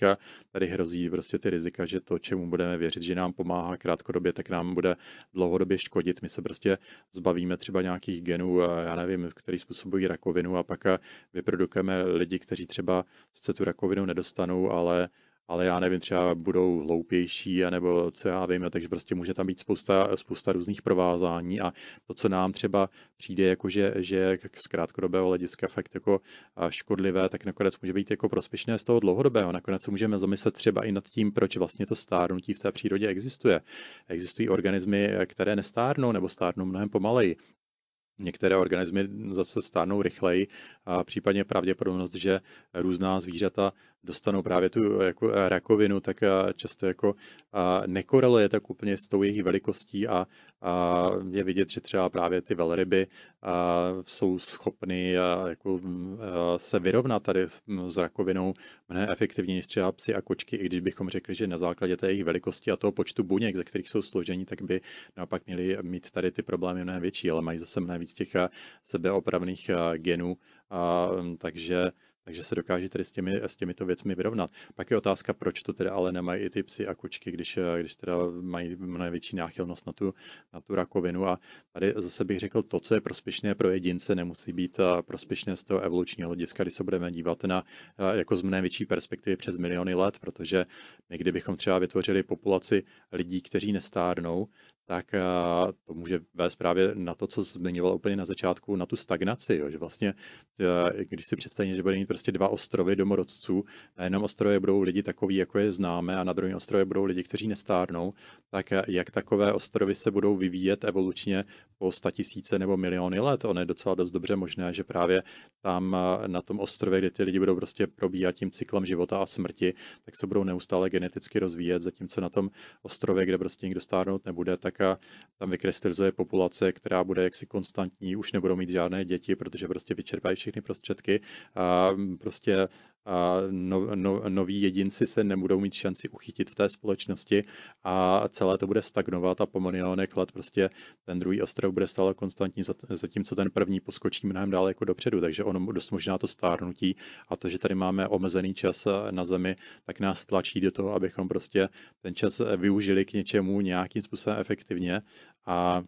D: tady hrozí prostě ty rizika, že to, čemu budeme věřit, že nám pomáhá krátkodobě, tak nám bude dlouhodobě škodit. My se prostě zbavíme třeba nějakých genů, já nevím, který způsobují rakovinu a pak vyprodukujeme lidi, kteří třeba se tu rakovinu nedostanou, ale ale já nevím, třeba budou hloupější, nebo co já vím, takže prostě může tam být spousta, spousta různých provázání a to, co nám třeba přijde, jako že, že z krátkodobého hlediska fakt jako škodlivé, tak nakonec může být jako prospěšné z toho dlouhodobého. Nakonec se můžeme zamyslet třeba i nad tím, proč vlastně to stárnutí v té přírodě existuje. Existují organismy, které nestárnou nebo stárnou mnohem pomaleji. Některé organismy zase stárnou rychleji a případně pravděpodobnost, že různá zvířata dostanou právě tu jako rakovinu, tak často jako nekoreluje tak úplně s tou jejich velikostí a je vidět, že třeba právě ty velryby jsou schopny jako se vyrovnat tady s rakovinou mnohem efektivněji než třeba psy a kočky, i když bychom řekli, že na základě té jejich velikosti a toho počtu buněk, ze kterých jsou složení, tak by naopak měli mít tady ty problémy mnohem větší, ale mají zase mnohem víc těch sebeopravných genů, takže takže se dokáže tady s, těmi, s těmito věcmi vyrovnat. Pak je otázka, proč to teda ale nemají i ty psy a kočky, když, když teda mají mnohem větší náchylnost na tu, na tu rakovinu. A tady zase bych řekl, to, co je prospěšné pro jedince, nemusí být prospěšné z toho evolučního hlediska, když se budeme dívat na jako z mnohem větší perspektivy přes miliony let, protože my, kdybychom třeba vytvořili populaci lidí, kteří nestárnou, tak to může vést právě na to, co zmiňoval úplně na začátku, na tu stagnaci, jo, že vlastně, když si představíme, že bude mít prostě dva ostrovy domorodců, na jednom ostrově budou lidi takový, jako je známe, a na druhém ostrově budou lidi, kteří nestárnou, tak jak takové ostrovy se budou vyvíjet evolučně po tisíce nebo miliony let. Ono je docela dost dobře možné, že právě tam na tom ostrově, kde ty lidi budou prostě probíhat tím cyklem života a smrti, tak se budou neustále geneticky rozvíjet, zatímco na tom ostrově, kde prostě nikdo stárnout nebude, tak tam vykrystalizuje populace, která bude jaksi konstantní, už nebudou mít žádné děti, protože prostě vyčerpají všechny prostředky. A prostě no, no, noví jedinci se nebudou mít šanci uchytit v té společnosti a celé to bude stagnovat a po milionek let prostě ten druhý ostrov bude stále konstantní, zatímco ten první poskočí mnohem dále jako dopředu, takže ono dost možná to stárnutí a to, že tady máme omezený čas na Zemi, tak nás tlačí do toho, abychom prostě ten čas využili k něčemu nějakým způsobem efektivně. A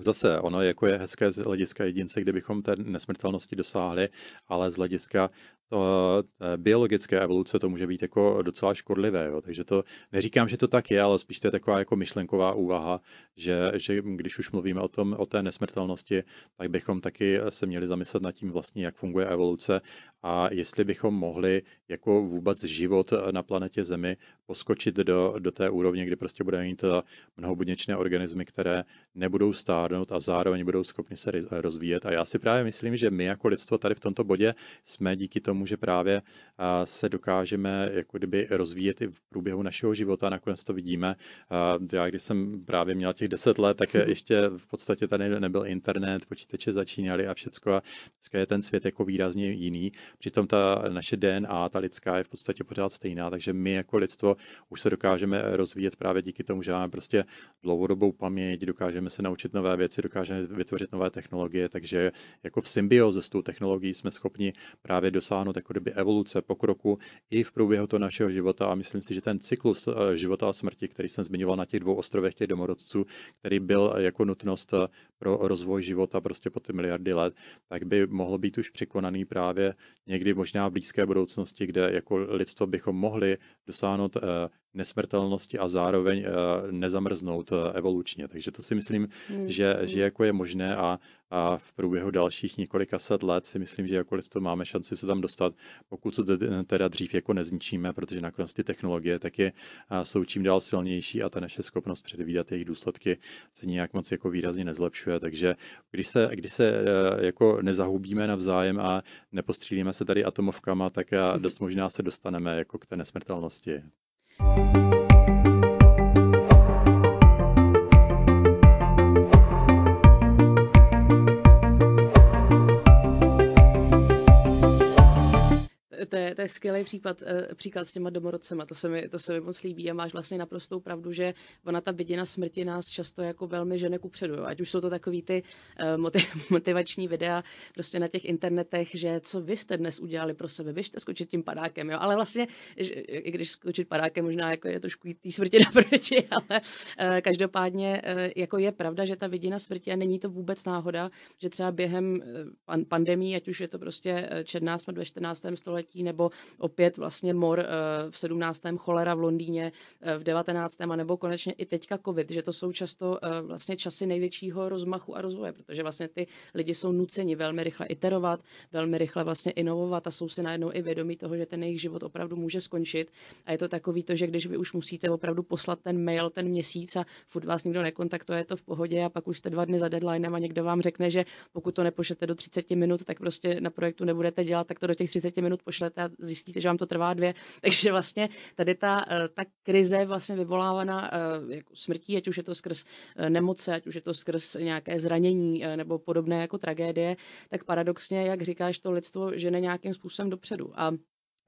D: Zase, ono jako je hezké z hlediska jedince, kdybychom té nesmrtelnosti dosáhli, ale z hlediska to, eh, biologické evoluce to může být jako docela škodlivé. Jo. Takže to neříkám, že to tak je, ale spíš to je taková jako myšlenková úvaha, že, že když už mluvíme o, tom, o té nesmrtelnosti, tak bychom taky se měli zamyslet nad tím vlastně, jak funguje evoluce a jestli bychom mohli jako vůbec život na planetě Zemi poskočit do, do té úrovně, kdy prostě budeme mít eh, mnohobuněčné organismy, které nebudou stárnout a zároveň budou schopni se rozvíjet. A já si právě myslím, že my jako lidstvo tady v tomto bodě jsme díky tomu, že právě se dokážeme jako kdyby rozvíjet i v průběhu našeho života. Nakonec to vidíme. Já, když jsem právě měl těch deset let, tak ještě v podstatě tady nebyl internet, počítače začínaly a všecko. A dneska je ten svět jako výrazně jiný. Přitom ta naše DNA, ta lidská, je v podstatě pořád stejná, takže my jako lidstvo už se dokážeme rozvíjet právě díky tomu, že máme prostě dlouhodobou paměť, dokážeme se naučit nové věci, dokážeme vytvořit nové technologie, takže jako v symbioze s tou technologií jsme schopni právě dosáhnout jako kdyby evoluce, pokroku i v průběhu toho našeho života. A myslím si, že ten cyklus eh, života a smrti, který jsem zmiňoval na těch dvou ostrovech těch domorodců, který byl jako nutnost eh, pro rozvoj života prostě po ty miliardy let, tak by mohl být už překonaný právě někdy možná v blízké budoucnosti, kde jako lidstvo bychom mohli dosáhnout eh, nesmrtelnosti a zároveň eh, nezamrznout eh, evolučně. Takže to si myslím, hmm. že, že hmm. jako je možné a, a v průběhu dalších několika set let si myslím, že jako lidstvo máme šanci se tam dostat, pokud se teda dřív jako nezničíme, protože nakonec ty technologie taky jsou čím dál silnější a ta naše schopnost předvídat jejich důsledky se nějak moc jako výrazně nezlepšuje. Takže když se, když se jako nezahubíme navzájem a nepostřílíme se tady atomovkama, tak dost možná se dostaneme jako k té nesmrtelnosti.
A: you to je, to je skvělý případ, uh, příklad s těma domorodcema, to se, mi, to se mi moc líbí a máš vlastně naprostou pravdu, že ona ta vidina smrti nás často jako velmi žene kupředu, jo. ať už jsou to takový ty motiv, motivační videa prostě na těch internetech, že co vy jste dnes udělali pro sebe, jste skočit tím padákem, jo, ale vlastně, že, i když skočit padákem možná jako je trošku tý smrti naproti, ale uh, každopádně jako je pravda, že ta vidina smrti a není to vůbec náhoda, že třeba během pan, pandemí, ať už je to prostě černá smrt ve 14. století, století, nebo opět vlastně mor eh, v 17. cholera v Londýně eh, v 19. a nebo konečně i teďka covid, že to jsou často eh, vlastně časy největšího rozmachu a rozvoje, protože vlastně ty lidi jsou nuceni velmi rychle iterovat, velmi rychle vlastně inovovat a jsou si najednou i vědomí toho, že ten jejich život opravdu může skončit. A je to takový to, že když vy už musíte opravdu poslat ten mail ten měsíc a furt vás nikdo nekontaktuje, je to v pohodě a pak už jste dva dny za deadlinem a někdo vám řekne, že pokud to nepošlete do 30 minut, tak prostě na projektu nebudete dělat, tak to do těch 30 minut pošlete a zjistíte, že vám to trvá dvě. Takže vlastně tady ta, eh, ta krize vlastně vyvolávaná eh, jako smrtí, ať už je to skrz eh, nemoce, ať už je to skrz nějaké zranění nebo podobné jako tragédie, tak paradoxně, jak říkáš, to lidstvo žene nějakým způsobem dopředu. A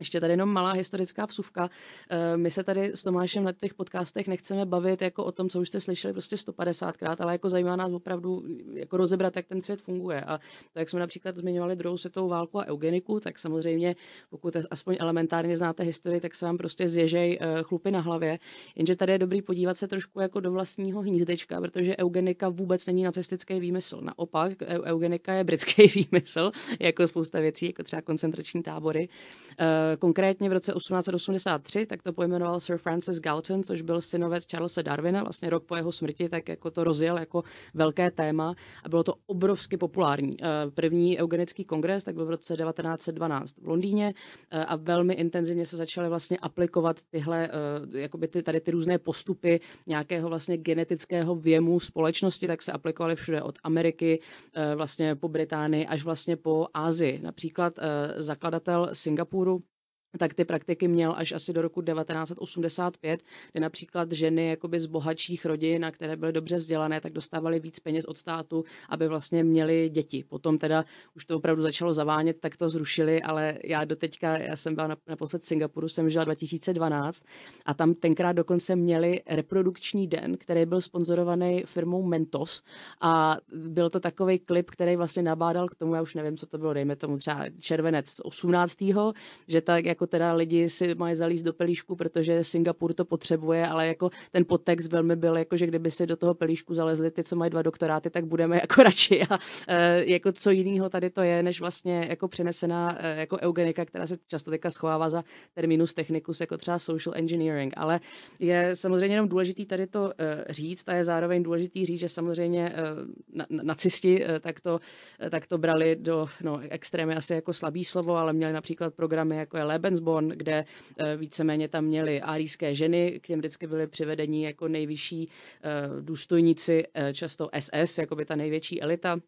A: ještě tady jenom malá historická vsuvka. Eh, my se tady s Tomášem na těch podcastech nechceme bavit jako o tom, co už jste slyšeli prostě 150krát, ale jako zajímá nás opravdu jako rozebrat, jak ten svět funguje. A to, jak jsme například zmiňovali druhou světovou válku a eugeniku, tak samozřejmě, pokud aspoň elementárně znáte historii, tak se vám prostě zježej eh, chlupy na hlavě. Jenže tady je dobrý podívat se trošku jako do vlastního hnízdečka, protože eugenika vůbec není nacistický výmysl. Naopak, eugenika je britský výmysl, jako spousta věcí, jako třeba koncentrační tábory eh, Konkrétně v roce 1883 tak to pojmenoval Sir Francis Galton, což byl synovec Charlesa Darwina, vlastně rok po jeho smrti, tak jako to rozjel jako velké téma a bylo to obrovsky populární. Eh, první eugenický kongres tak byl v roce 1912 v Londýně eh, a velmi intenzivně se začaly vlastně aplikovat tyhle, eh, jakoby ty, tady ty různé postupy nějakého vlastně genetického věmu společnosti, tak se aplikovaly všude od Ameriky vlastně po Británii až vlastně po Ázii. Například zakladatel Singapuru tak ty praktiky měl až asi do roku 1985, kde například ženy jakoby z bohatších rodin, a které byly dobře vzdělané, tak dostávaly víc peněz od státu, aby vlastně měly děti. Potom teda už to opravdu začalo zavánět, tak to zrušili, ale já do teďka, já jsem byla naposled v Singapuru, jsem žila 2012 a tam tenkrát dokonce měli reprodukční den, který byl sponzorovaný firmou Mentos a byl to takový klip, který vlastně nabádal k tomu, já už nevím, co to bylo, dejme tomu třeba červenec 18. že tak jak jako teda lidi si mají zalíst do pelíšku, protože Singapur to potřebuje, ale jako ten podtext velmi byl, jako že kdyby si do toho pelíšku zalezli ty, co mají dva doktoráty, tak budeme jako radši. A e, jako co jiného tady to je, než vlastně jako přenesená e, jako eugenika, která se často teďka schovává za terminus technicus, jako třeba social engineering. Ale je samozřejmě jenom důležitý tady to e, říct a je zároveň důležitý říct, že samozřejmě e, na, nacisti e, tak, to, e, tak to brali do no, extrémy asi jako slabý slovo, ale měli například programy jako je Lebensborn, kde eh, víceméně tam měli árijské ženy, k těm vždycky byly přivedení jako nejvyšší eh, důstojníci, eh, často SS, jako by ta největší elita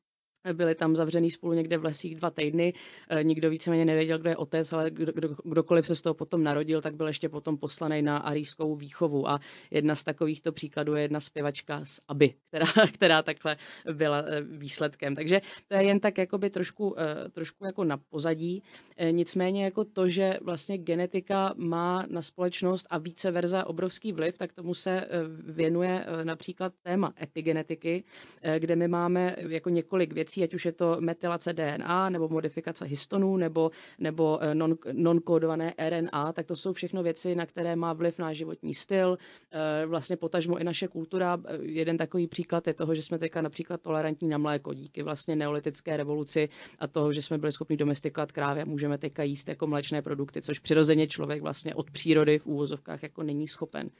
A: byli tam zavřený spolu někde v lesích dva týdny. Eh, nikdo víceméně nevěděl, kdo je otec, ale kdo, kdo, kdokoliv se z toho potom narodil, tak byl ještě potom poslaný na arijskou výchovu. A jedna z takovýchto příkladů je jedna zpěvačka z Aby, která, která takhle byla eh, výsledkem. Takže to je jen tak jakoby trošku, eh, trošku jako na pozadí. Nicméně jako to, že vlastně genetika má na společnost a více verza obrovský vliv, tak tomu se věnuje například téma epigenetiky, kde my máme jako několik věcí, věcí, ať už je to metylace DNA nebo modifikace histonů nebo, nebo eh, non, non-kódované RNA, tak to jsou všechno věci, na které má vliv náš životní styl, eh, vlastně potažmo i naše kultura. Eh, jeden takový příklad je toho, že jsme teďka například tolerantní na mléko díky vlastně neolitické revoluci a toho, že jsme byli schopni domestikovat krávy a můžeme teďka jíst jako mléčné produkty, což přirozeně člověk vlastně od přírody v úvozovkách jako není schopen.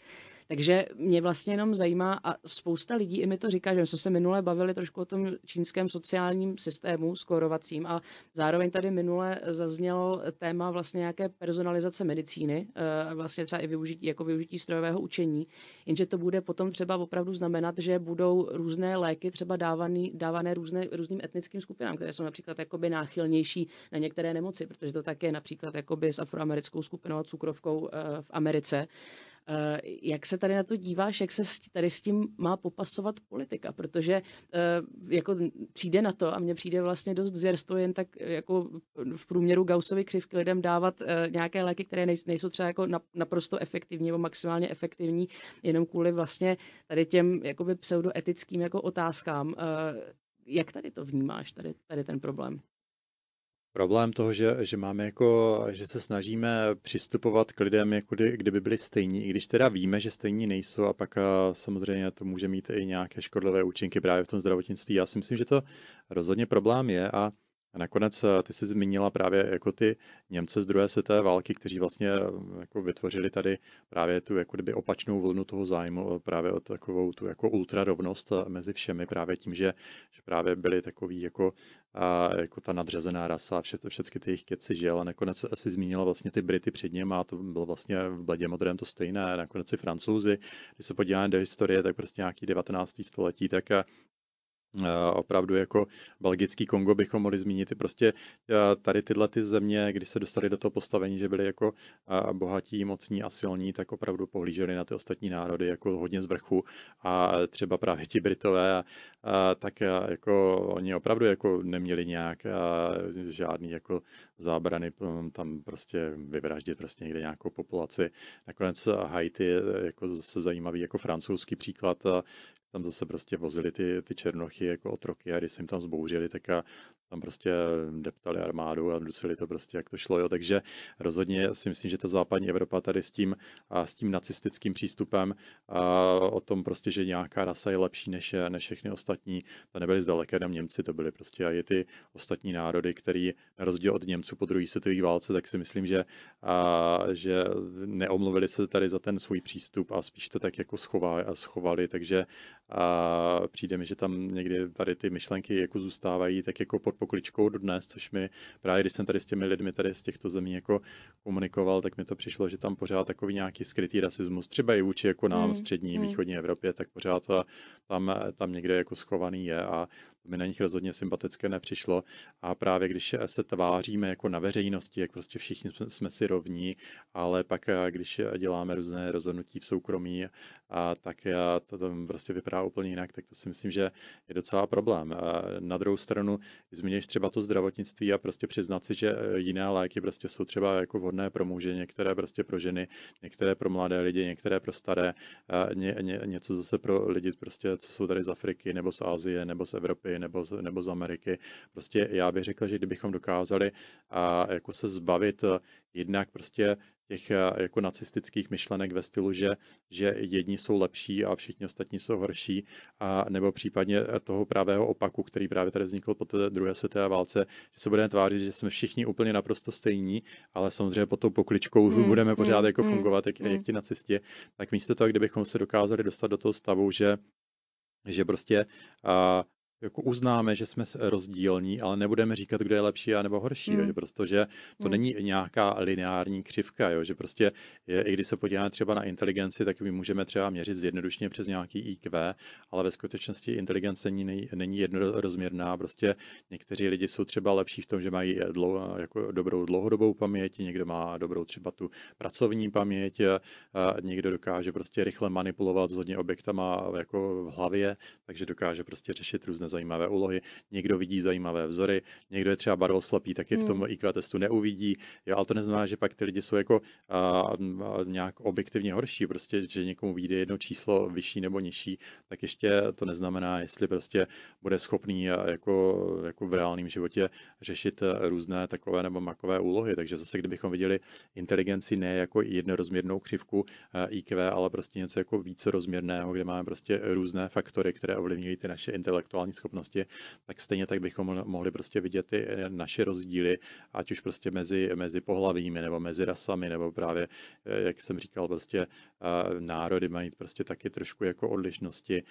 A: Takže mě vlastně jenom zajímá, a spousta lidí i mi to říká, že my jsme se minule bavili trošku o tom čínském sociálním systému skórovacím a zároveň tady minule zaznělo téma vlastně nějaké personalizace medicíny, eh, vlastně třeba i využití, jako využití strojového učení, jenže to bude potom třeba opravdu znamenat, že budou různé léky třeba dávaný, dávané různé, různým etnickým skupinám, které jsou například jakoby náchylnější na některé nemoci, protože to tak je například jakoby s afroamerickou skupinou a cukrovkou eh, v Americe. Eh, jak se tady na to díváš, jak se tady s tím má popasovat politika? Protože eh, jako přijde na to a mně přijde vlastně dost zvěrstvo jen tak jako v průměru Gaussovy křivky lidem dávat eh, nějaké léky, které nejsou třeba jako naprosto efektivní nebo maximálně efektivní, jenom kvůli vlastně tady těm jakoby pseudoetickým jako otázkám. Jak tady to vnímáš, tady, tady ten problém?
D: Problém toho, že, že máme jako, že se snažíme přistupovat k lidem, jako kdy, kdyby byli stejní, i když teda víme, že stejní nejsou a pak a samozřejmě to může mít i nějaké škodlivé účinky právě v tom zdravotnictví. Já si myslím, že to rozhodně problém je a a nakonec eh, ty jsi zmínila právě jako ty Němce z druhé světové války, kteří vlastně eh, jako vytvořili tady právě tu jako kdyby opačnou vlnu toho zájmu, eh, právě o takovou tu jako ultrarovnost mezi všemi, právě tím, že, že právě byli takový jako, a, jako ta nadřazená rasa a vše, všechny ty jejich keci žil a nakonec si zmínila vlastně ty Brity před ním a to bylo vlastně v bledě modrém to stejné, nakonec i Francouzi, když se podíváme do historie, tak prostě nějaký 19. století, tak opravdu jako belgický Kongo bychom mohli zmínit. I prostě tady tyhle ty země, když se dostali do toho postavení, že byli jako bohatí, mocní a silní, tak opravdu pohlíželi na ty ostatní národy jako hodně z vrchu a třeba právě ti Britové, a, a, tak jako oni opravdu jako neměli nějak žádný jako zábrany tam prostě vyvraždit prostě někde nějakou populaci. Nakonec Haiti je jako zase zajímavý jako francouzský příklad, tam zase prostě vozili ty, ty černochy jako otroky a když se jim tam zbouřili, tak a tam prostě deptali armádu a dusili to prostě, jak to šlo. Jo. Takže rozhodně si myslím, že ta západní Evropa tady s tím, a s tím nacistickým přístupem a o tom prostě, že nějaká rasa je lepší než, než všechny ostatní, to nebyly zdaleka jenom Němci, to byly prostě i ty ostatní národy, který na rozdíl od Němců po druhé světové válce, tak si myslím, že, a, že neomluvili se tady za ten svůj přístup a spíš to tak jako schovali, schovali takže a přijde mi, že tam někdy tady ty myšlenky jako zůstávají tak jako pod pokličkou do dnes, což mi právě když jsem tady s těmi lidmi tady z těchto zemí jako komunikoval, tak mi to přišlo, že tam pořád takový nějaký skrytý rasismus, třeba i vůči jako nám, hmm. střední, hmm. východní Evropě, tak pořád ta, tam, tam někde jako schovaný je a to mi na nich rozhodně sympatické nepřišlo. A právě když se tváříme jako na veřejnosti, jak prostě všichni jsme si rovní, ale pak když děláme různé rozhodnutí v soukromí, a tak to tam prostě vypadá úplně jinak, tak to si myslím, že je docela problém. A na druhou stranu zmíníš třeba to zdravotnictví a prostě přiznat si, že jiné léky prostě jsou třeba jako vhodné pro muže, některé prostě pro ženy, některé pro mladé lidi, některé pro staré, ně, ně, něco zase pro lidi prostě, co jsou tady z Afriky, nebo z Asie, nebo z Evropy, nebo z, nebo z Ameriky. Prostě já bych řekl, že kdybychom dokázali a jako se zbavit jednak prostě těch eh, jako nacistických myšlenek ve stylu, že, že jedni jsou lepší a všichni ostatní jsou horší, a nebo případně eh, toho pravého opaku, který právě tady vznikl po té druhé světové válce, že se budeme tvářit, že jsme všichni úplně naprosto stejní, ale samozřejmě pod tou pokličkou hmm, budeme pořád hmm, jako hmm, fungovat, jak, hmm. jak ti nacisti, tak místo toho, kdybychom se dokázali dostat do toho stavu, že že prostě a, jako uznáme, že jsme rozdílní, ale nebudeme říkat, kdo je lepší a nebo horší, mm. jo, že protože to mm. není nějaká lineární křivka, jo, že prostě je, i když se podíváme třeba na inteligenci, tak my můžeme třeba měřit zjednodušně přes nějaký IQ, ale ve skutečnosti inteligence není, není jednorozměrná, prostě někteří lidi jsou třeba lepší v tom, že mají dlou, jako dobrou dlouhodobou paměť, někdo má dobrou třeba tu pracovní paměť, a někdo dokáže prostě rychle manipulovat s hodně objektama jako v hlavě, takže dokáže prostě řešit různé zajímavé úlohy, někdo vidí zajímavé vzory, někdo je třeba barvoslepý, tak je v tom hmm. IQ testu neuvidí, jo, ale to neznamená, že pak ty lidi jsou jako a, a, nějak objektivně horší, prostě, že někomu vyjde jedno číslo vyšší nebo nižší, tak ještě to neznamená, jestli prostě bude schopný jako, jako v reálném životě řešit různé takové nebo makové úlohy, takže zase kdybychom viděli inteligenci ne jako jednorozměrnou křivku IQ, ale prostě něco jako více rozměrného, kde máme prostě různé faktory, které ovlivňují ty naše intelektuální schopnosti, tak stejně tak bychom mohli prostě vidět ty eh, naše rozdíly, ať už prostě mezi, mezi pohlavími, nebo mezi rasami, nebo právě, eh, jak jsem říkal, prostě eh, národy mají prostě taky trošku jako odlišnosti,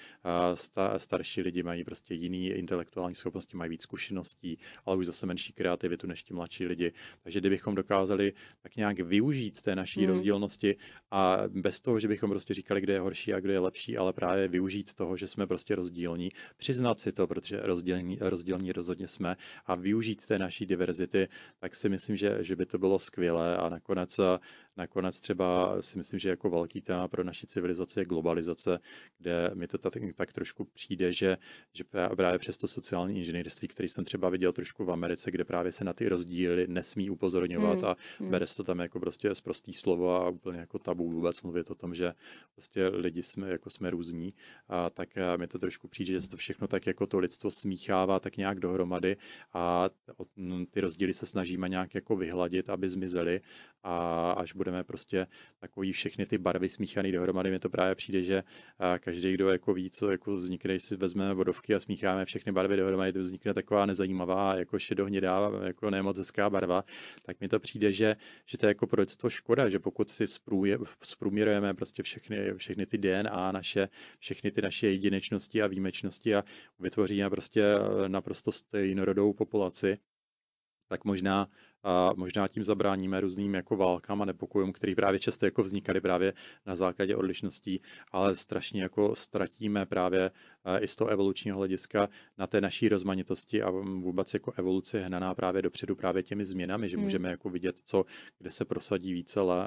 D: starší lidi mají prostě jiný intelektuální schopnosti, mají víc zkušeností, ale už zase menší kreativitu než ti mladší lidi. Takže kdybychom dokázali tak nějak využít té naší hmm. rozdílnosti a bez toho, že bychom prostě říkali, kde je horší a kde je lepší, ale právě využít toho, že jsme prostě rozdílní, přiznat si to, to, protože rozdělní, rozdělní rozhodně jsme. A využít té naší diverzity, tak si myslím, že, že by to bylo skvělé. A nakonec Nakonec třeba si myslím, že jako velký téma pro naši civilizaci je globalizace, kde mi to tak, tak trošku přijde, že, že právě přes to sociální inženýrství, který jsem třeba viděl trošku v Americe, kde právě se na ty rozdíly nesmí upozorňovat hmm. a hmm. bere se to tam jako prostě z prostý slovo a úplně jako tabu vůbec mluvit o tom, že prostě lidi jsme, jako jsme různí, a tak mi to trošku přijde, že se to všechno tak jako to lidstvo smíchává tak nějak dohromady a ty rozdíly se snažíme nějak jako vyhladit, aby zmizely a až budeme prostě takový všechny ty barvy smíchaný dohromady, mi to právě přijde, že každý, kdo jako ví, co jako vznikne, když si vezmeme vodovky a smícháme všechny barvy dohromady, to vznikne taková nezajímavá, jako šedohnědá, jako nemoc hezká barva, tak mi to přijde, že, že to je jako pro lidstvo škoda, že pokud si zprůměrujeme prostě všechny, všechny ty DNA naše, všechny ty naše jedinečnosti a výjimečnosti a vytvoříme prostě naprosto stejnorodou populaci, tak možná a možná tím zabráníme různým jako válkám a nepokojům, které právě často jako vznikaly právě na základě odlišností, ale strašně jako ztratíme právě eh, i z toho evolučního hlediska na té naší rozmanitosti a vůbec jako evoluce hnaná právě dopředu právě těmi změnami, že hmm. můžeme jako vidět, co, kde se prosadí více a,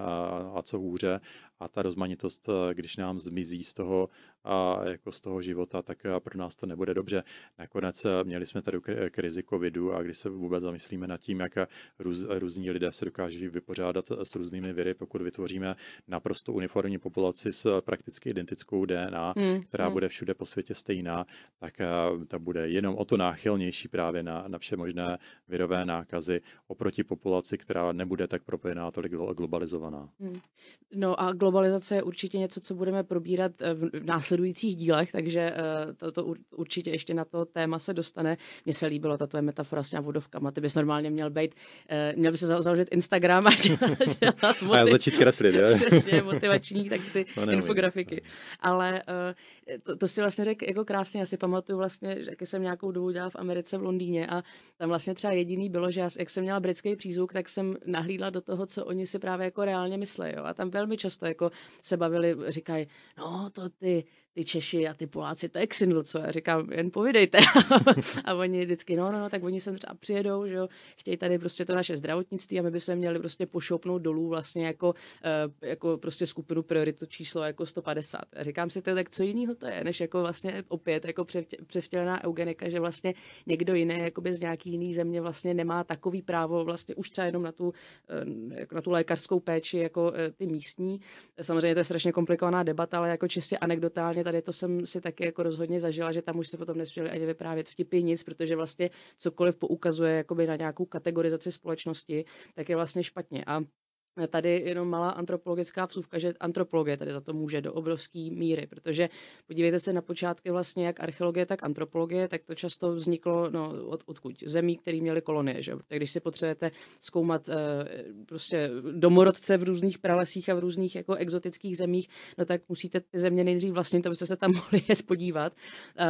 D: a co hůře a ta rozmanitost, eh, když nám zmizí z toho, a jako z toho života, tak eh, pro nás to nebude dobře. Nakonec měli jsme tady krizi covidu a když se vůbec zamyslíme nad tím, jak růz, různí lidé se dokáží vypořádat s různými viry, pokud vytvoříme naprosto uniformní populaci s prakticky identickou DNA, hmm. která hmm. bude všude po světě stejná, tak eh, ta bude jenom o to náchylnější právě na, na vše možné virové nákazy oproti populaci, která nebude tak propojená, tolik globalizovaná. Hmm.
A: No a globalizace je určitě něco, co budeme probírat eh, v následujících dílech, takže eh, to, to určitě ještě na to téma se dostane. Mně se líbilo ta tvoje metafora s těma vodovkama. Ty bys normálně měl být měl by se založit Instagram a dělat, dělat
D: motiv... A začít kreslit, jo?
A: Přesně, motivační, tak ty no, infografiky. Ale uh, to, to, si vlastně řekl jako krásně, já si pamatuju vlastně, že jsem nějakou dobu dělal v Americe v Londýně a tam vlastně třeba jediný bylo, že já, jak jsem měla britský přízvuk, tak jsem nahlídla do toho, co oni si právě jako reálně myslí, jo? A tam velmi často jako se bavili, říkají, no to ty ty Češi a ty Poláci, to je Xindl, co já říkám, jen povídejte. a oni vždycky, no, no, no, tak oni sem třeba přijedou, že jo, chtějí tady prostě to naše zdravotnictví a my bychom měli prostě pošoupnout dolů vlastně jako, uh, jako prostě skupinu prioritu číslo jako 150. A říkám si, to, tak co jiného to je, než jako vlastně opět jako převtělená eugenika, že vlastně někdo jiný, jako z nějaký jiný země vlastně nemá takový právo vlastně už třeba jenom na tu, uh, jako na tu lékařskou péči jako uh, ty místní. Samozřejmě to je strašně komplikovaná debata, ale jako čistě anekdotálně tady to jsem si taky jako rozhodně zažila, že tam už se potom nesměli ani vyprávět vtipy nic, protože vlastně cokoliv poukazuje jakoby na nějakou kategorizaci společnosti, tak je vlastně špatně. A Tady jenom malá antropologická vsuvka, že antropologie tady za to může do obrovské míry, protože podívejte se na počátky vlastně jak archeologie, tak antropologie, tak to často vzniklo no, od, odkud zemí, které měly kolonie. Že? Tak když si potřebujete zkoumat uh, prostě domorodce v různých pralesích a v různých jako exotických zemích, no tak musíte ty země nejdřív vlastně, abyste se tam mohli jet podívat.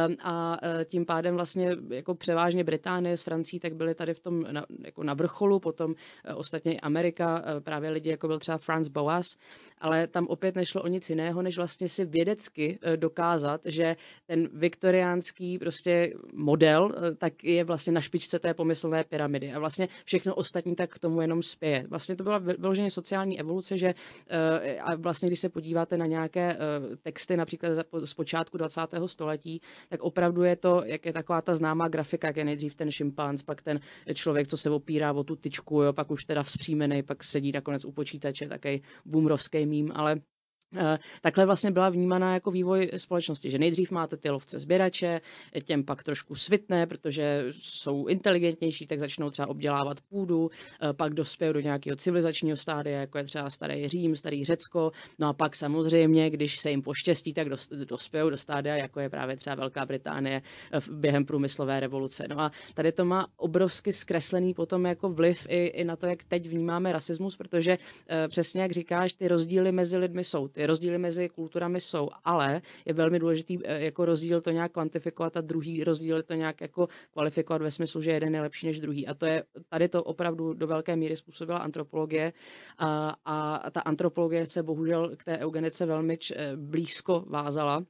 A: Um, a uh, tím pádem vlastně jako převážně Británie s Francií, tak byly tady v tom na, jako na vrcholu, potom uh, ostatně Amerika uh, právě lidi, jako byl třeba Franz Boas, ale tam opět nešlo o nic jiného, než vlastně si vědecky eh, dokázat, že ten viktoriánský prostě model eh, tak je vlastně na špičce té pomyslné pyramidy a vlastně všechno ostatní tak k tomu jenom spěje. Vlastně to byla vyloženě sociální evoluce, že eh, a vlastně když se podíváte na nějaké texty například z počátku 20. století, tak opravdu je to, jak je taková ta známá grafika, jak je nejdřív ten šimpanz, pak ten člověk, co se opírá o tu tyčku, jo, pak už teda vzpřímený, pak sedí nakonec u počítače, takový boomrovský mím, ale takhle vlastně byla vnímaná jako vývoj společnosti, že nejdřív máte ty lovce sběrače, těm pak trošku svitne, protože jsou inteligentnější, tak začnou třeba obdělávat půdu, eh, pak dospějí do nějakého civilizačního stádia, jako je třeba starý Řím, starý Řecko, no a pak samozřejmě, když se jim poštěstí, tak dospějí do stádia, jako je právě třeba Velká Británie eh, během průmyslové revoluce. No a tady to má obrovsky zkreslený potom jako vliv i, i na to, jak teď vnímáme rasismus, protože přesně jak říkáš, ty rozdíly mezi lidmi jsou. Ty rozdíly mezi kulturami jsou, ale je velmi důležitý eh, jako rozdíl to nějak kvantifikovat a druhý rozdíl to nějak jako kvalifikovat ve smyslu, že jeden je lepší než druhý. A to je, tady to opravdu do velké míry způsobila antropologie a, a ta antropologie se bohužel k té eugenice velmi č, eh, blízko vázala.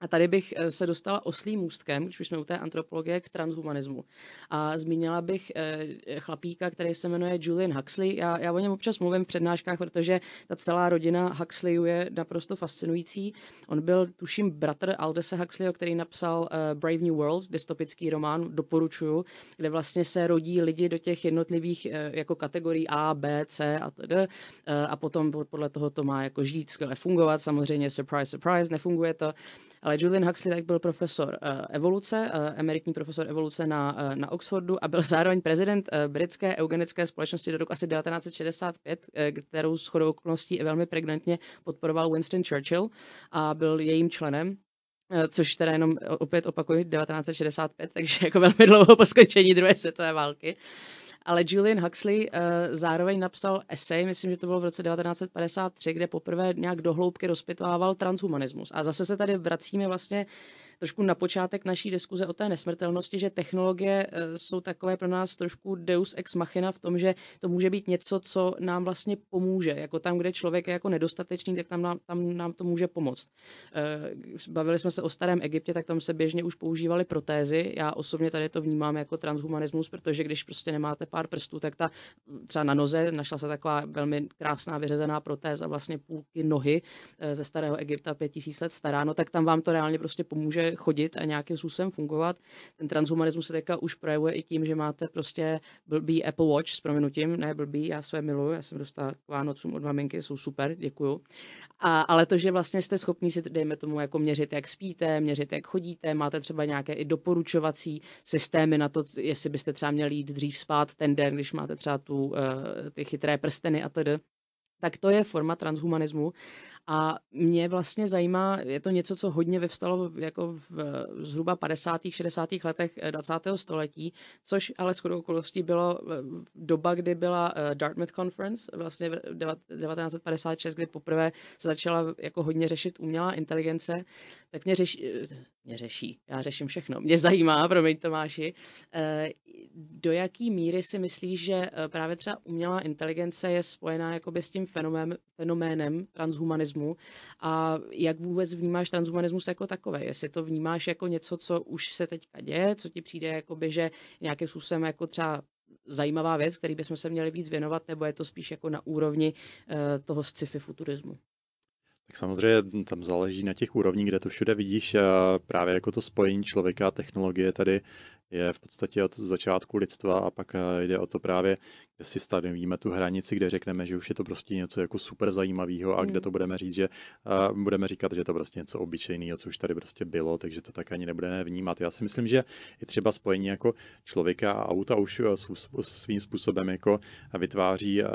A: A tady bych eh, se dostala oslým můstkem, když už jsme u té antropologie, k transhumanismu. A zmínila bych eh, chlapíka, který se jmenuje Julian Huxley. Já, já o něm občas mluvím v přednáškách, protože ta celá rodina Huxleyů je naprosto fascinující. On byl, tuším, bratr Aldese Huxleyho, který napsal Brave New World, dystopický román, doporučuju, kde vlastně se rodí lidi do těch jednotlivých jako kategorií A, B, C a td. A potom podle toho to má jako žít, skvěle fungovat. Samozřejmě, surprise, surprise, nefunguje to. Ale Julian Huxley tak byl profesor uh, evoluce, uh, emeritní profesor evoluce na, uh, na Oxfordu a byl zároveň prezident britské eugenické společnosti do roku asi 1965, uh, kterou shodou okolností velmi pregnantně podporoval Winston Churchill a byl jejím členem což teda jenom opět opakuju 1965, takže jako velmi dlouho po skončení druhé světové války. Ale Julian Huxley uh, zároveň napsal esej, myslím, že to bylo v roce 1953, kde poprvé nějak dohloubky rozpitvával transhumanismus. A zase se tady vracíme vlastně trošku na počátek naší diskuze o té nesmrtelnosti, že technologie eh, jsou takové pro nás trošku deus ex machina v tom, že to může být něco, co nám vlastně pomůže. Jako tam, kde člověk je jako nedostatečný, tak tam nám, tam nám to může pomoct. Eh, bavili jsme se o starém Egyptě, tak tam se běžně už používaly protézy. Já osobně tady to vnímám jako transhumanismus, protože když prostě nemáte pár prstů, tak ta třeba na noze našla se taková velmi krásná vyřezená protéza vlastně půlky nohy eh, ze starého Egypta, pět tisíc let stará, no tak tam vám to reálně prostě pomůže chodit a nějakým způsobem fungovat. Ten transhumanismus se teďka už projevuje i tím, že máte prostě blbý Apple Watch s proměnutím, ne blbý, já své miluju, já jsem dostala k Vánocům od maminky, jsou super, děkuju. A, ale to, že vlastně jste schopni si, dejme tomu, jako měřit, jak spíte, měřit, jak chodíte, máte třeba nějaké i doporučovací systémy na to, jestli byste třeba měli jít dřív spát ten den, když máte třeba tu, uh, ty chytré prsteny a tedy tak to je forma transhumanismu. A mě vlastně zajímá, je to něco, co hodně vyvstalo jako v zhruba 50. 60. letech 20. Eh, století, což ale s okolností bylo eh, doba, kdy byla eh, Dartmouth Conference, vlastně v 1956, kdy poprvé se začala jako hodně řešit umělá inteligence, tak mě řeší, mě řeší, já řeším všechno, mě zajímá, promiň Tomáši, do jaký míry si myslíš, že právě třeba umělá inteligence je spojená jakoby s tím fenomén, fenoménem transhumanismu a jak vůbec vnímáš transhumanismus jako takové? Jestli to vnímáš jako něco, co už se teďka děje, co ti přijde jakoby, že nějakým způsobem jako třeba zajímavá věc, který bychom se měli víc věnovat, nebo je to spíš jako na úrovni uh, toho sci-fi futurismu?
D: Tak samozřejmě tam záleží na těch úrovních, kde to všude vidíš. A právě jako to spojení člověka a technologie tady je v podstatě od začátku lidstva a pak eh, jde o to právě, kde si stanovíme tu hranici, kde řekneme, že už je to prostě něco jako super zajímavého a hmm. kde to budeme říct, že uh, budeme říkat, že je to prostě něco obyčejného, co už tady prostě bylo, takže to tak ani nebudeme vnímat. Já si myslím, že je třeba spojení jako člověka a auta už eh, svým způsobem jako vytváří uh,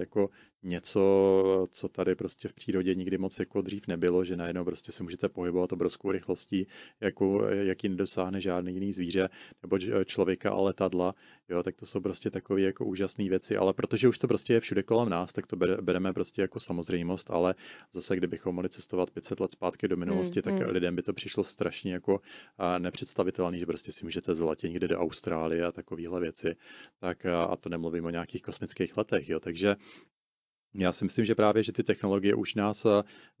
D: jako něco, co tady prostě v přírodě nikdy moc jako dřív nebylo, že najednou prostě se můžete pohybovat obrovskou rychlostí, jako, jaký nedosáhne žádný jiný zvíře, nebo člověka a letadla, jo, tak to jsou prostě takové jako úžasné věci, ale protože už to prostě je všude kolem nás, tak to bereme prostě jako samozřejmost, ale zase kdybychom mohli cestovat 500 let zpátky do minulosti, hmm, tak hmm. lidem by to přišlo strašně jako nepředstavitelný, že prostě si můžete zletět někde do Austrálie a takovéhle věci, tak a to nemluvím o nějakých kosmických letech, jo, takže já si myslím, že právě, že ty technologie už nás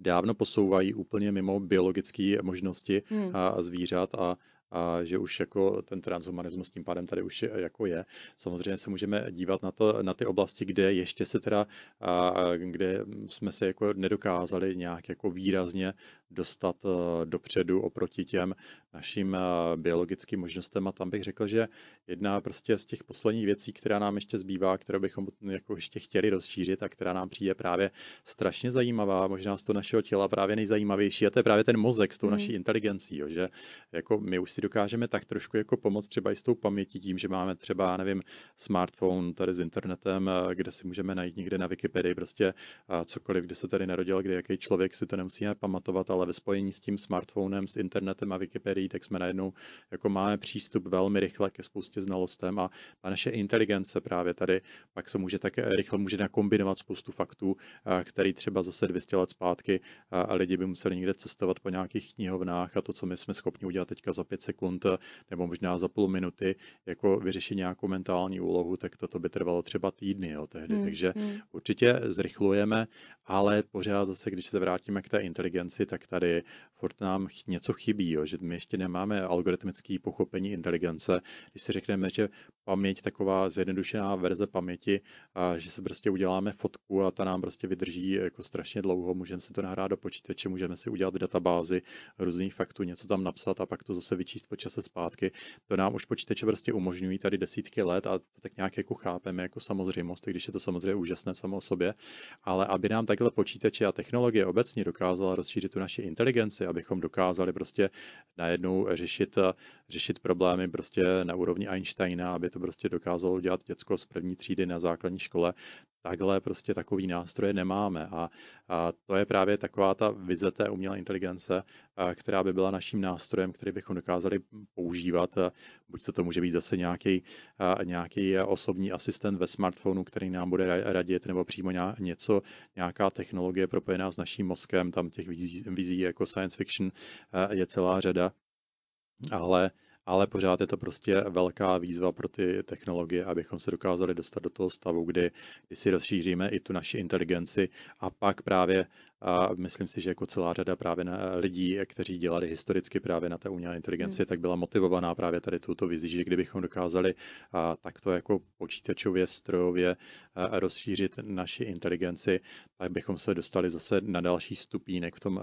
D: dávno posouvají úplně mimo biologické možnosti hmm. a zvířat a a že už jako ten transhumanismus tím pádem tady už je, jako je. Samozřejmě se můžeme dívat na, to, na ty oblasti, kde ještě se teda, a, kde jsme se jako nedokázali nějak jako výrazně dostat eh, dopředu oproti těm našim eh, biologickým možnostem a tam bych řekl, že jedna prostě z těch posledních věcí, která nám ještě zbývá, kterou bychom jako ještě chtěli rozšířit a která nám přijde právě strašně zajímavá, možná z toho našeho těla právě nejzajímavější a to je právě ten mozek s tou mm. naší inteligencí, jo, že jako my už si dokážeme tak trošku jako pomoct třeba i s tou pamětí tím, že máme třeba, nevím, smartphone tady s internetem, eh, kde si můžeme najít někde na Wikipedii prostě cokoliv, kde se tady narodil, kde jaký člověk si to nemusíme pamatovat, ale ve spojení s tím smartphonem, s internetem a Wikipedií, tak jsme najednou jako máme přístup velmi rychle ke spoustě znalostem a, a naše inteligence právě tady pak se může tak rychle může nakombinovat spoustu faktů, který třeba zase 200 let zpátky a lidi by museli někde cestovat po nějakých knihovnách a to, co my jsme schopni udělat teďka za pět sekund nebo možná za půl minuty, jako vyřešit nějakou mentální úlohu, tak toto by trvalo třeba týdny jo, tehdy. Hmm. Takže hmm. určitě zrychlujeme, ale pořád zase, když se vrátíme k té inteligenci, tak tady furt nám něco chybí, jo, že my ještě nemáme algoritmické pochopení inteligence. Když si řekneme, že paměť, taková zjednodušená verze paměti, a že se prostě uděláme fotku a ta nám prostě vydrží jako strašně dlouho, můžeme si to nahrát do počítače, můžeme si udělat databázy různých faktů, něco tam napsat a pak to zase vyčíst po čase zpátky. To nám už počítače prostě umožňují tady desítky let a to tak nějak jako chápeme jako samozřejmost, když je to samozřejmě úžasné samo o sobě, ale aby nám takhle počítače a technologie obecně dokázala rozšířit tu naši inteligenci, abychom dokázali prostě najednou řešit, řešit problémy prostě na úrovni Einsteina, aby to prostě dokázalo udělat děcko z první třídy na základní škole, takhle prostě takový nástroje nemáme. A, a to je právě taková ta vize té umělé inteligence, a, která by byla naším nástrojem, který bychom dokázali používat. A, buď to, to může být zase nějaký, a, nějaký osobní asistent ve smartphonu, který nám bude radit, nebo přímo něco, nějaká technologie propojená s naším mozkem, tam těch vizí, vizí jako science fiction je celá řada. Ale ale pořád je to prostě velká výzva pro ty technologie, abychom se dokázali dostat do toho stavu, kdy, kdy si rozšíříme i tu naši inteligenci a pak právě a myslím si, že jako celá řada právě na lidí, kteří dělali historicky právě na té umělé inteligenci, hmm. tak byla motivovaná právě tady tuto vizi, že kdybychom dokázali a, takto jako počítačově, strojově a, rozšířit naši inteligenci, tak bychom se dostali zase na další stupínek v tom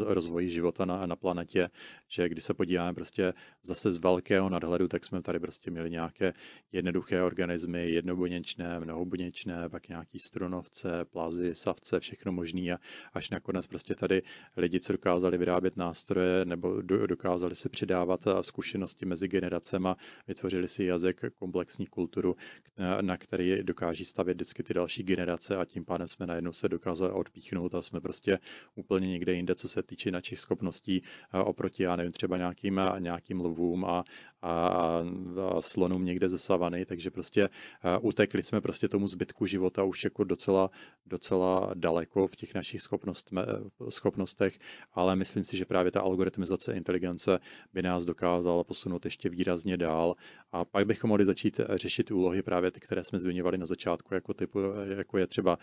D: rozvoji života na, na planetě, že když se podíváme prostě zase z velkého nadhledu, tak jsme tady prostě měli nějaké jednoduché organismy, jednobuněčné, mnohobuněčné, pak nějaký strunovce, plazy, savce, všechno možné a až nakonec prostě tady lidi, co dokázali vyrábět nástroje nebo dokázali si přidávat zkušenosti mezi generacemi, vytvořili si jazyk, komplexní kulturu, na který dokáží stavět vždycky ty další generace a tím pádem jsme najednou se dokázali odpíchnout a jsme prostě úplně někde jinde, co se týče našich schopností oproti, já nevím, třeba nějakým, nějakým lvům oma a, a, slonům někde ze savany, takže prostě utekli jsme prostě tomu zbytku života už jako docela, docela daleko v těch našich schopnostech, ale myslím si, že právě ta algoritmizace inteligence by nás dokázala posunout ještě výrazně dál a pak bychom mohli začít řešit úlohy právě ty, které jsme zmiňovali na začátku, jako, typu, jako je třeba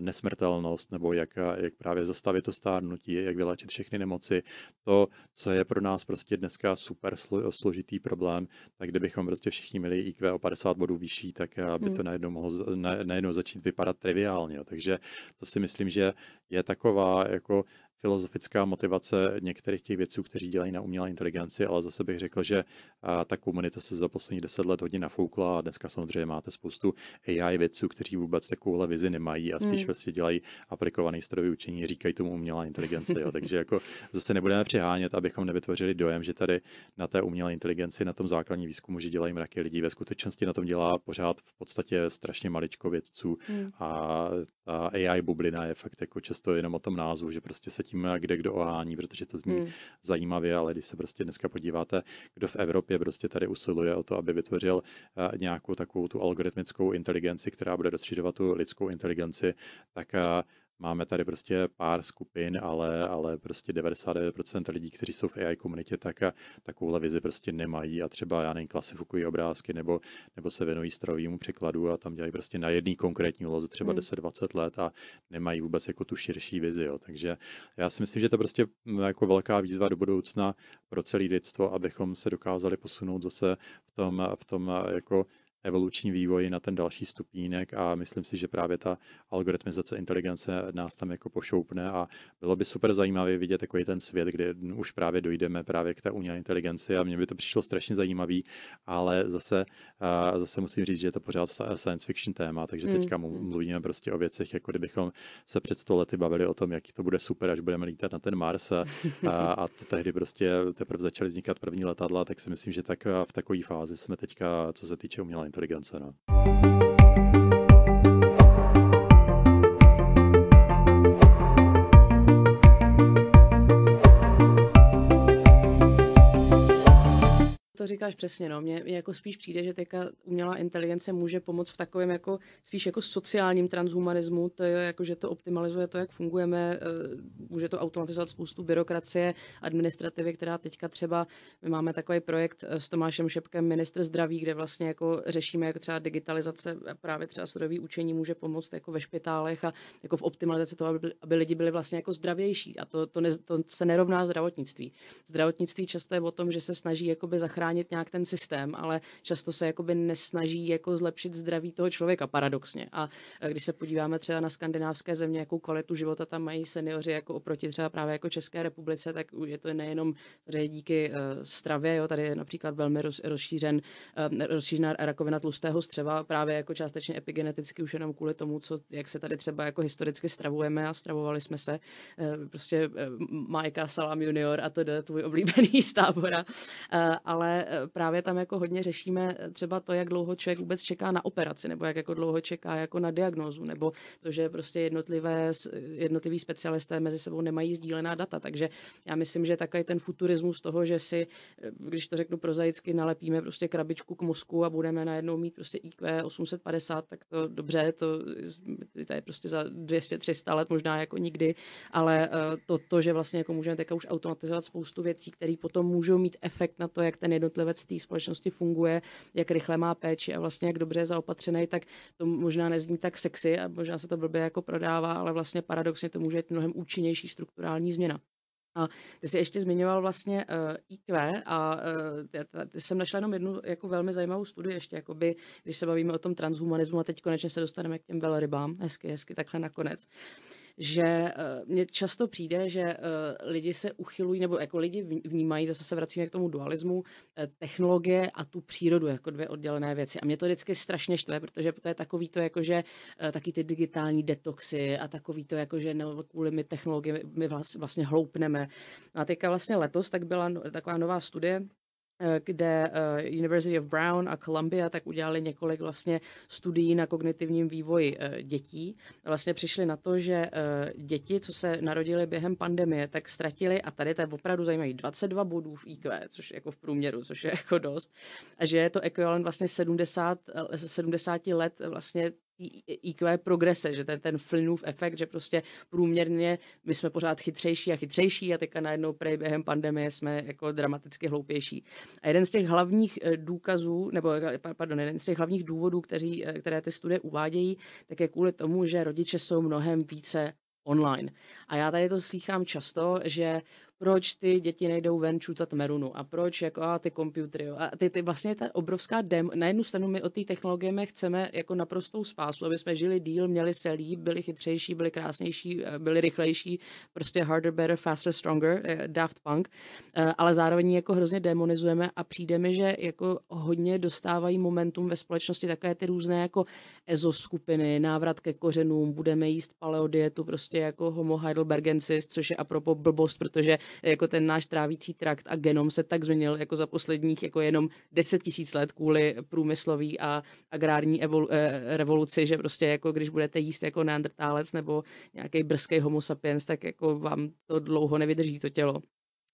D: nesmrtelnost nebo jak, jak právě zastavit to stárnutí, jak vyléčit všechny nemoci. To, co je pro nás prostě dneska super složitý problém, tak kdybychom prostě všichni měli IQ o 50 bodů vyšší, tak by hmm. to najednou mohlo najednou začít vypadat triviálně. Takže to si myslím, že je taková jako filozofická motivace některých těch vědců, kteří dělají na umělé inteligenci, ale zase bych řekl, že ta komunita se za poslední deset let hodně nafoukla a dneska samozřejmě máte spoustu AI vědců, kteří vůbec takovouhle vizi nemají a spíš hmm. prostě dělají aplikovaný strojový učení, říkají tomu umělá inteligence. Jo. Takže jako zase nebudeme přehánět, abychom nevytvořili dojem, že tady na té umělé inteligenci, na tom základním výzkumu, že dělají mraky lidí. Ve skutečnosti na tom dělá pořád v podstatě strašně maličko vědců hmm. a ta AI bublina je fakt jako často jenom o tom názvu, že prostě se tím kde kdo ohání, protože to zní hmm. zajímavě, ale když se prostě dneska podíváte, kdo v Evropě prostě tady usiluje o to, aby vytvořil eh, nějakou takovou tu algoritmickou inteligenci, která bude rozšiřovat tu lidskou inteligenci, tak eh, Máme tady prostě pár skupin, ale, ale prostě 99% lidí, kteří jsou v AI komunitě, tak a takovouhle vizi prostě nemají a třeba, já nevím, klasifikují obrázky nebo, nebo se věnují strojovému překladu a tam dělají prostě na jedný konkrétní úloze třeba hmm. 10-20 let a nemají vůbec jako tu širší vizi. Jo. Takže já si myslím, že to prostě jako velká výzva do budoucna pro celé lidstvo, abychom se dokázali posunout zase v tom, v tom jako evoluční vývoji na ten další stupínek a myslím si, že právě ta algoritmizace inteligence nás tam jako pošoupne a bylo by super zajímavé vidět takový ten svět, kde už právě dojdeme právě k té umělé inteligenci a mně by to přišlo strašně zajímavý, ale zase, zase musím říct, že je to pořád science fiction téma, takže hmm, teďka hmm. mluvíme prostě o věcech, jako kdybychom se před sto lety bavili o tom, jaký to bude super, až budeme lítat na ten Mars a, a, a to tehdy prostě teprve začaly vznikat první letadla, tak si myslím, že tak v takové fázi jsme teďka, co se týče umělé inteligence. No.
A: To říkáš přesně, no. Mně jako spíš přijde, že teďka umělá inteligence může pomoct v takovém jako spíš jako sociálním transhumanismu, to je jako, že to optimalizuje to, jak fungujeme, eh, může to automatizovat spoustu byrokracie, administrativy, která teďka třeba, my máme takový projekt eh, s Tomášem Šepkem, ministr zdraví, kde vlastně jako řešíme, jak třeba digitalizace, právě třeba strojový učení může pomoct jako ve špitálech a jako v optimalizaci toho, aby, aby lidi byli vlastně jako zdravější a to, to, ne, to se nerovná zdravotnictví. Zdravotnictví často je o tom, že se snaží jakoby zachránit zachránit nějak ten systém, ale často se jakoby nesnaží jako zlepšit zdraví toho člověka, paradoxně. A když se podíváme třeba na skandinávské země, jakou kvalitu života tam mají seniori jako oproti třeba právě jako České republice, tak je to nejenom díky uh, stravě, jo, tady je například velmi roz, rozšířen, uh, rozšířená rakovina tlustého střeva, právě jako částečně epigeneticky už jenom kvůli tomu, co, jak se tady třeba jako historicky stravujeme a stravovali jsme se. Uh, prostě uh, Majka Salam junior a to je tvůj oblíbený z tábora. Uh, ale Eh, právě tam jako hodně řešíme eh, třeba to, jak dlouho člověk vůbec čeká na operaci, nebo jak jako dlouho čeká jako na diagnózu, nebo to, že prostě jednotlivé, jednotliví specialisté mezi sebou nemají sdílená data. Takže já myslím, že takový ten futurismus toho, že si, eh, když to řeknu prozaicky, nalepíme prostě krabičku k mozku a budeme najednou mít prostě IQ 850, tak to dobře, to, to je prostě za 200-300 let možná jako nikdy, ale to, to, že vlastně jako můžeme teďka už automatizovat spoustu věcí, které potom můžou mít efekt na to, jak ten jednotlivý jednotlivec té společnosti funguje, jak rychle má péči a vlastně jak dobře je zaopatřený, tak to možná nezní tak sexy a možná se to blbě jako prodává, ale vlastně paradoxně to může být mnohem účinnější strukturální změna. A ty jsi ještě zmiňoval vlastně uh, eh, IQ a uh, ty jsem našla jenom jednu jako velmi zajímavou studii ještě, jakoby, když se bavíme o tom transhumanismu a teď konečně se dostaneme k těm velrybám, hezky, hezky, takhle nakonec že eh, mně často přijde, že eh, lidi se uchylují, nebo jako lidi vnímají, zase se vracíme k tomu dualismu, eh, technologie a tu přírodu jako dvě oddělené věci. A mě to vždycky strašně štve, protože to je takový to, jako že taky ty digitální detoxy a takový to, jako že no, kvůli my technologie my vlastně hloupneme. No a teďka vlastně letos tak byla no, taková nová studie, kde eh, University of Brown a Columbia tak udělali několik vlastně studií na kognitivním vývoji eh, dětí. Vlastně přišli na to, že děti, co se narodily během pandemie, tak ztratili, a tady to je opravdu zajímavé, 22 bodů v IQ, což je jako v průměru, což je jako dost, a že je to ekvivalent vlastně 70, 70 let vlastně IQ progrese, že ten, ten Flynnův efekt, že prostě průměrně my jsme pořád chytřejší a chytřejší a teďka najednou prej během pandemie jsme jako dramaticky hloupější. A jeden z těch hlavních eh, důkazů, nebo eh, pardon, jeden z těch hlavních důvodů, kteří, eh, které ty studie uvádějí, tak je kvůli tomu, že rodiče jsou mnohem více online. A já tady to slychám často, že proč ty děti nejdou ven čutat merunu a proč jako a ty komputery. A ty, ty vlastně ta obrovská dem, na jednu stranu my od té technologie chceme jako naprostou spásu, aby jsme žili díl, měli se líp, byli chytřejší, byli krásnější, eh, byli rychlejší, prostě harder, better, faster, stronger, eh, Daft Punk, eh, ale zároveň jako hrozně demonizujeme a přijde mi, že jako hodně dostávají momentum ve společnosti takové ty různé jako EZO skupiny, návrat ke kořenům, budeme jíst paleodietu, prostě jako homo heidelbergensis, což je apropo blbost, protože jako ten náš trávící trakt a genom se tak změnil jako za posledních jako jenom 10 tisíc let kvůli průmyslový a agrární evolu, eh, revoluci, že prostě jako když budete jíst jako neandertálec nebo nějaký brzký homo sapiens, tak jako vám to dlouho nevydrží to tělo.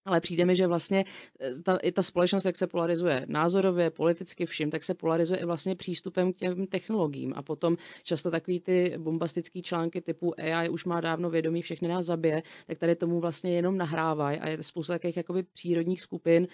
A: Ale přijde mi, že vlastně eh, ta, i ta společnost, jak se polarizuje názorově, politicky vším, tak se polarizuje i vlastně přístupem k těm technologiím. A potom často takový ty bombastický články typu AI už má dávno vědomí, všechny nás zabije, tak tady tomu vlastně jenom nahrávají. A je spousta takových jakoby přírodních skupin,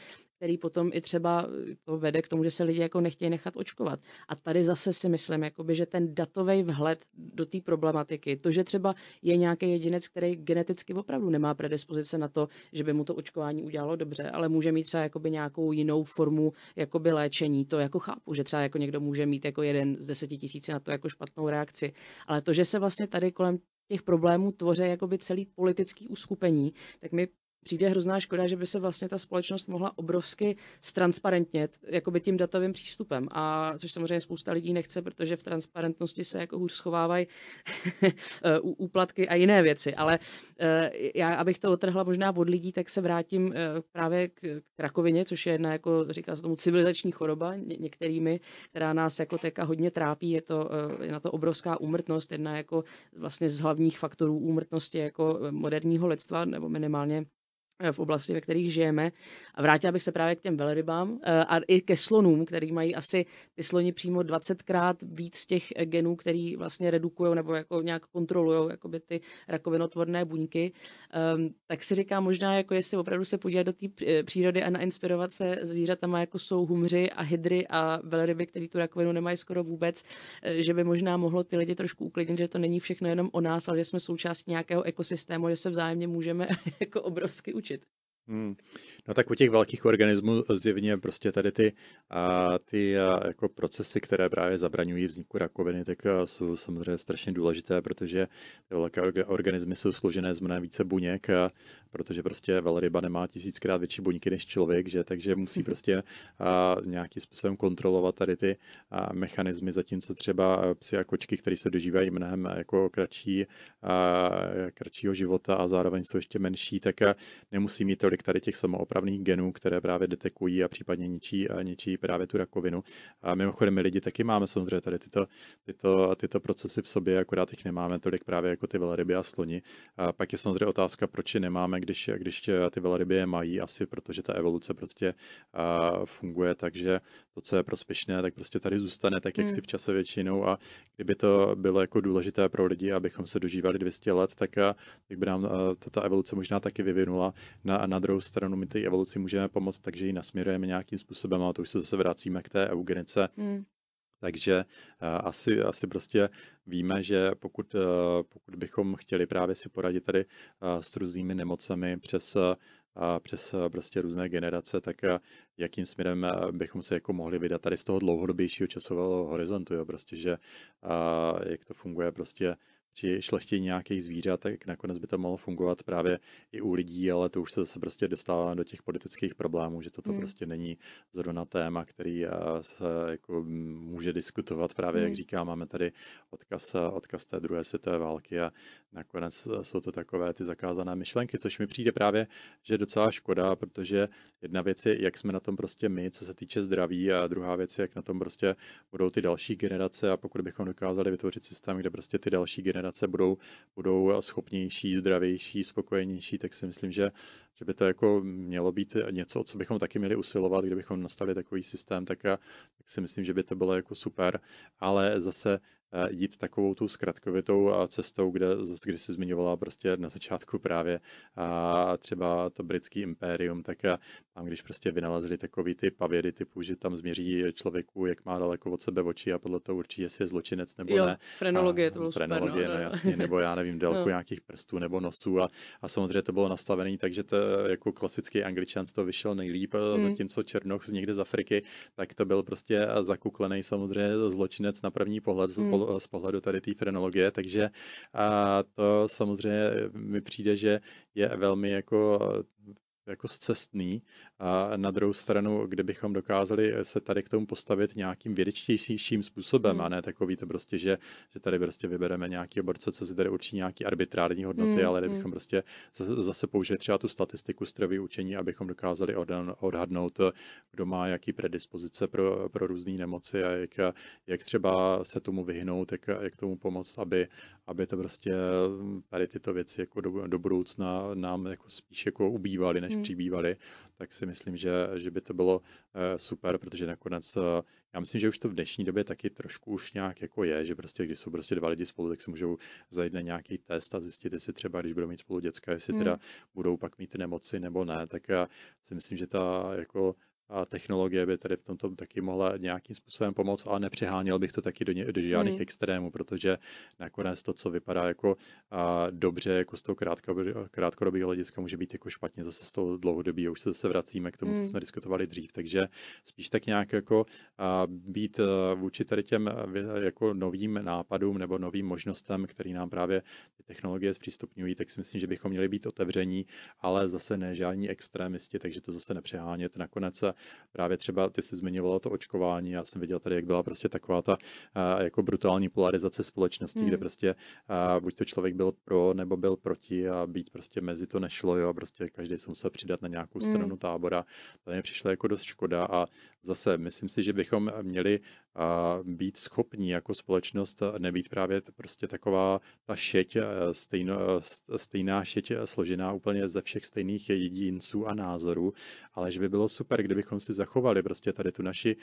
A: který potom i třeba eh, to vede k tomu, že se lidi jako nechtějí nechat očkovat. A tady zase si myslím, jakoby, že ten datový vhled do té problematiky, to, že třeba je nějaký jedinec, který geneticky opravdu nemá predispozice na to, že by mu to očkování udělalo dobře, ale může mít třeba jakoby nějakou jinou formu jakoby léčení, to jako chápu, že třeba jako někdo může mít jako jeden z deseti tisíci na to jako špatnou reakci. Ale to, že se vlastně tady kolem těch problémů tvoří jakoby celý politický uskupení, tak mi přijde hrozná škoda, že by se vlastně ta společnost mohla obrovsky stransparentnit jakoby tím datovým přístupem. A což samozřejmě spousta lidí nechce, protože v transparentnosti se jako hůř schovávají úplatky a jiné věci. Ale eh, já, abych to otrhla možná od lidí, tak se vrátím eh, právě k, k rakovině, což je jedna, jako říká se tomu, civilizační choroba ně, některými, která nás jako teka hodně trápí. Je to je na to obrovská úmrtnost, jedna jako vlastně z hlavních faktorů úmrtnosti jako moderního lidstva, nebo minimálně Eh, v oblasti, ve kterých žijeme. A vrátila bych se právě k těm velrybám eh, a i ke slonům, který mají asi ty sloni přímo 20krát víc těch genů, který vlastně redukují nebo jako nějak kontrolují ty rakovinotvorné buňky. Um, tak si říkám možná, jako jestli opravdu se podívat do té eh, přírody a nainspirovat se zvířatama, jako jsou humři a hydry a velryby, který tu rakovinu nemají skoro vůbec, že by možná mohlo ty lidi trošku uklidnit, že to není všechno jenom o nás, ale že jsme součástí nějakého ekosystému, že se vzájemně můžeme jako obrovsky učit.
D: Hmm. No tak u těch velkých organismů zjevně prostě tady ty, a, ty a, jako procesy, které právě zabraňují vzniku rakoviny, tak jsou samozřejmě strašně důležité, protože ty velké organismy jsou složené z mnohem více buněk, a, protože prostě velryba nemá tisíckrát větší buňky než člověk, že takže musí mhm. prostě a, nějakým způsobem kontrolovat tady ty a, mechanismy, zatímco třeba psy a kočky, které se dožívají mnohem jako kratší, a, kratšího života a zároveň jsou ještě menší, tak a, nemusí mít tolik tady těch samoopravných genů, které právě detekují a případně ničí, a ničí právě tu rakovinu. A mimochodem my lidi taky máme samozřejmě tady tyto, tyto, tyto procesy v sobě, akorát jich nemáme tolik právě jako ty velryby a sloni. A pak je samozřejmě otázka, proč je nemáme, když, když ty velryby je mají, asi protože ta evoluce prostě funguje tak, že to, co je prospěšné, tak prostě tady zůstane tak, jak hmm. si v čase většinou a kdyby to bylo jako důležité pro lidi, abychom se dožívali 200 let, tak, tak by nám ta evoluce možná taky vyvinula. Na, na druhou stranu my té evoluci můžeme pomoct, takže ji nasměrujeme nějakým způsobem, a to už se zase vracíme k té eugenice. Hmm. Takže uh, asi, asi prostě víme, že pokud, uh, pokud bychom chtěli právě si poradit tady uh, s různými nemocemi přes, přes prostě různé generace, tak jakým směrem bychom se jako mohli vydat tady z toho dlouhodobějšího časového horizontu, jo, prostě, že jak to funguje prostě při šlechtění nějakých zvířat, tak nakonec by to mohlo fungovat právě i u lidí, ale to už se zase prostě dostává do těch politických problémů, že toto hmm. prostě není zrovna téma, který se jako může diskutovat právě, hmm. jak říká, máme tady odkaz, odkaz té druhé světové války a nakonec jsou to takové ty zakázané myšlenky, což mi přijde právě, že je docela škoda, protože jedna věc je, jak jsme na tom prostě my, co se týče zdraví a druhá věc je, jak na tom prostě budou ty další generace a pokud bychom dokázali vytvořit systém, kde prostě ty další generace budou, budou schopnější, zdravější, spokojenější, tak si myslím, že, že by to jako mělo být něco, o co bychom taky měli usilovat, kdybychom nastavili takový systém, tak, tak si myslím, že by to bylo jako super, ale zase Eh, jít takovou tu zkratkovitou cestou, kde zase, když jsi zmiňovala prostě na začátku právě a třeba to britský impérium, tak tam, když prostě vynalezli takový ty pavědy typu, že tam změří člověku, jak má daleko od sebe oči a podle toho určí, jestli je zločinec nebo
A: jo,
D: ne.
A: frenologie, to bylo
D: frenologie, super, no, no, jasně, nebo já nevím, délku no. nějakých prstů nebo nosů a, a samozřejmě to bylo nastavené, takže to jako klasický angličan z toho vyšel nejlíp, hmm. zatímco Černoch z někde z Afriky, tak to byl prostě zakuklený samozřejmě zločinec na první pohled, hmm z pohledu tady té frenologie, takže a to samozřejmě mi přijde, že je velmi jako jako zcestný. A na druhou stranu, kdybychom dokázali se tady k tomu postavit nějakým vědečtějším způsobem, hmm. a ne takový to prostě, že, že tady prostě vybereme nějaký oborce, co si tady určí nějaký arbitrární hodnoty, hmm. ale kdybychom hmm. prostě zase použili třeba tu statistiku stravy učení, abychom dokázali odhadnout, kdo má jaký predispozice pro, pro různé nemoci a jak, jak třeba se tomu vyhnout, jak, jak tomu pomoct, aby, aby to prostě tady tyto věci jako do, do budoucna nám jako spíš jako ubývaly, než hmm. přibývaly, tak si myslím, že, že by to bylo eh, super, protože nakonec eh, já myslím, že už to v dnešní době taky trošku už nějak jako je, že prostě když jsou prostě dva lidi spolu, tak si můžou zajít na nějaký test a zjistit, jestli třeba, když budou mít spolu děcka, jestli hmm. teda budou pak mít nemoci nebo ne, tak já si myslím, že ta jako a technologie by tady v tomto taky mohla nějakým způsobem pomoct, ale nepřeháněl bych to taky do, ně, do žádných hmm. extrémů, protože nakonec to, co vypadá jako a, dobře, jako z toho krátkodobého hlediska, může být jako špatně zase z toho dlouhodobí, už se zase vracíme k tomu, hmm. co jsme diskutovali dřív, takže spíš tak nějak jako a, být a, vůči tady těm jako novým nápadům nebo novým možnostem, který nám právě ty technologie zpřístupňují, tak si myslím, že bychom měli být otevření, ale zase ne žádní extrémisti, takže to zase nepřehánět. Nakonec právě třeba ty si zmiňovala to očkování, já jsem viděl tady, jak byla prostě taková ta jako brutální polarizace společnosti, hmm. kde prostě buď to člověk byl pro nebo byl proti a být prostě mezi to nešlo, jo, prostě každý se musel přidat na nějakou hmm. stranu tábora. To mě přišlo jako dost škoda a zase myslím si, že bychom měli být schopní jako společnost nebýt právě prostě taková ta šeť, stejno, stejná šeť složená úplně ze všech stejných jedinců a názorů, ale že by bylo super, kdybychom si zachovali prostě tady tu naši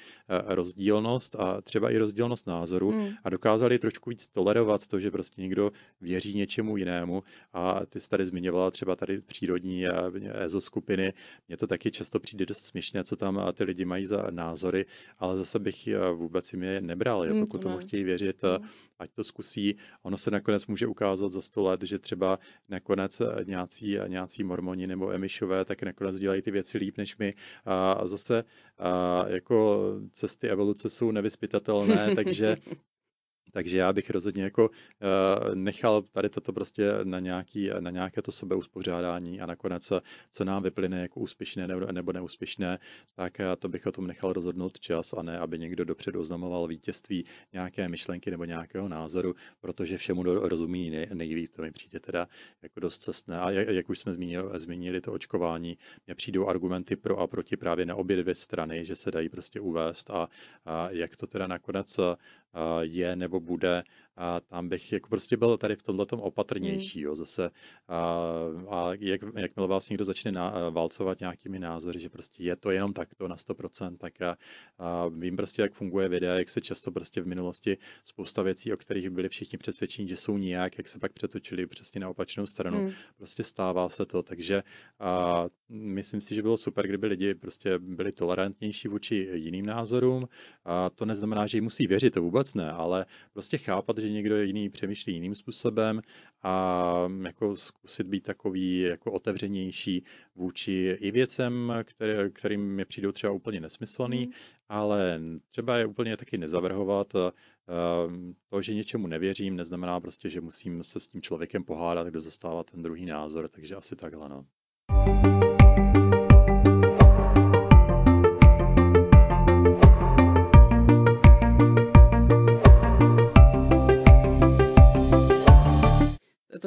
D: rozdílnost a třeba i rozdílnost názoru hmm. a dokázali trošku víc tolerovat to, že prostě někdo věří něčemu jinému a ty jsi tady zmiňovala třeba tady přírodní ezoskupiny, mně to taky často přijde dost směšné, co tam ty lidi mají za názory, ale zase bych vůbec jim je nebral, jo, hmm, pokud tomu chtějí věřit, mm. ať to zkusí. Ono se nakonec může ukázat za sto let, že třeba nakonec nějací, nějací mormoni nebo emišové tak nakonec dělají ty věci líp než my. A zase a jako cesty evoluce jsou nevyspytatelné, takže takže já bych rozhodně jako uh, nechal tady toto prostě na, nějaký, na nějaké to sebeuspořádání a nakonec, co nám vyplyne jako úspěšné nebo, neúspěšné, tak uh, to bych o tom nechal rozhodnout čas a ne, aby někdo dopředu oznamoval vítězství nějaké myšlenky nebo nějakého názoru, protože všemu rozumí nej, nejlíp. To mi přijde teda jako dost cestné. A jak, jak už jsme zmínili, zmínili to očkování, mně přijdou argumenty pro a proti právě na obě dvě strany, že se dají prostě uvést a, a jak to teda nakonec je nebo bude a tam bych jako prostě byl tady v tomhle opatrnější, hmm. jo, zase a, a jak, jakmile vás někdo začne na, válcovat nějakými názory, že prostě je to jenom takto na 100%, tak a, a vím prostě, jak funguje videa, jak se často prostě v minulosti spousta věcí, o kterých byli všichni přesvědčení, že jsou nijak, jak se pak přetočili přesně na opačnou stranu, hmm. prostě stává se to, takže a, myslím si, že bylo super, kdyby lidi prostě byli tolerantnější vůči jiným názorům a to neznamená, že jim musí věřit, to vůbec ne, ale prostě chápat, že někdo jiný přemýšlí jiným způsobem a jako zkusit být takový jako otevřenější vůči i věcem, které, kterým mi přijdou třeba úplně nesmyslný, mm. ale třeba je úplně taky nezavrhovat. To, že něčemu nevěřím, neznamená prostě, že musím se s tím člověkem pohádat, kdo zastává ten druhý názor, takže asi takhle, no.
A: to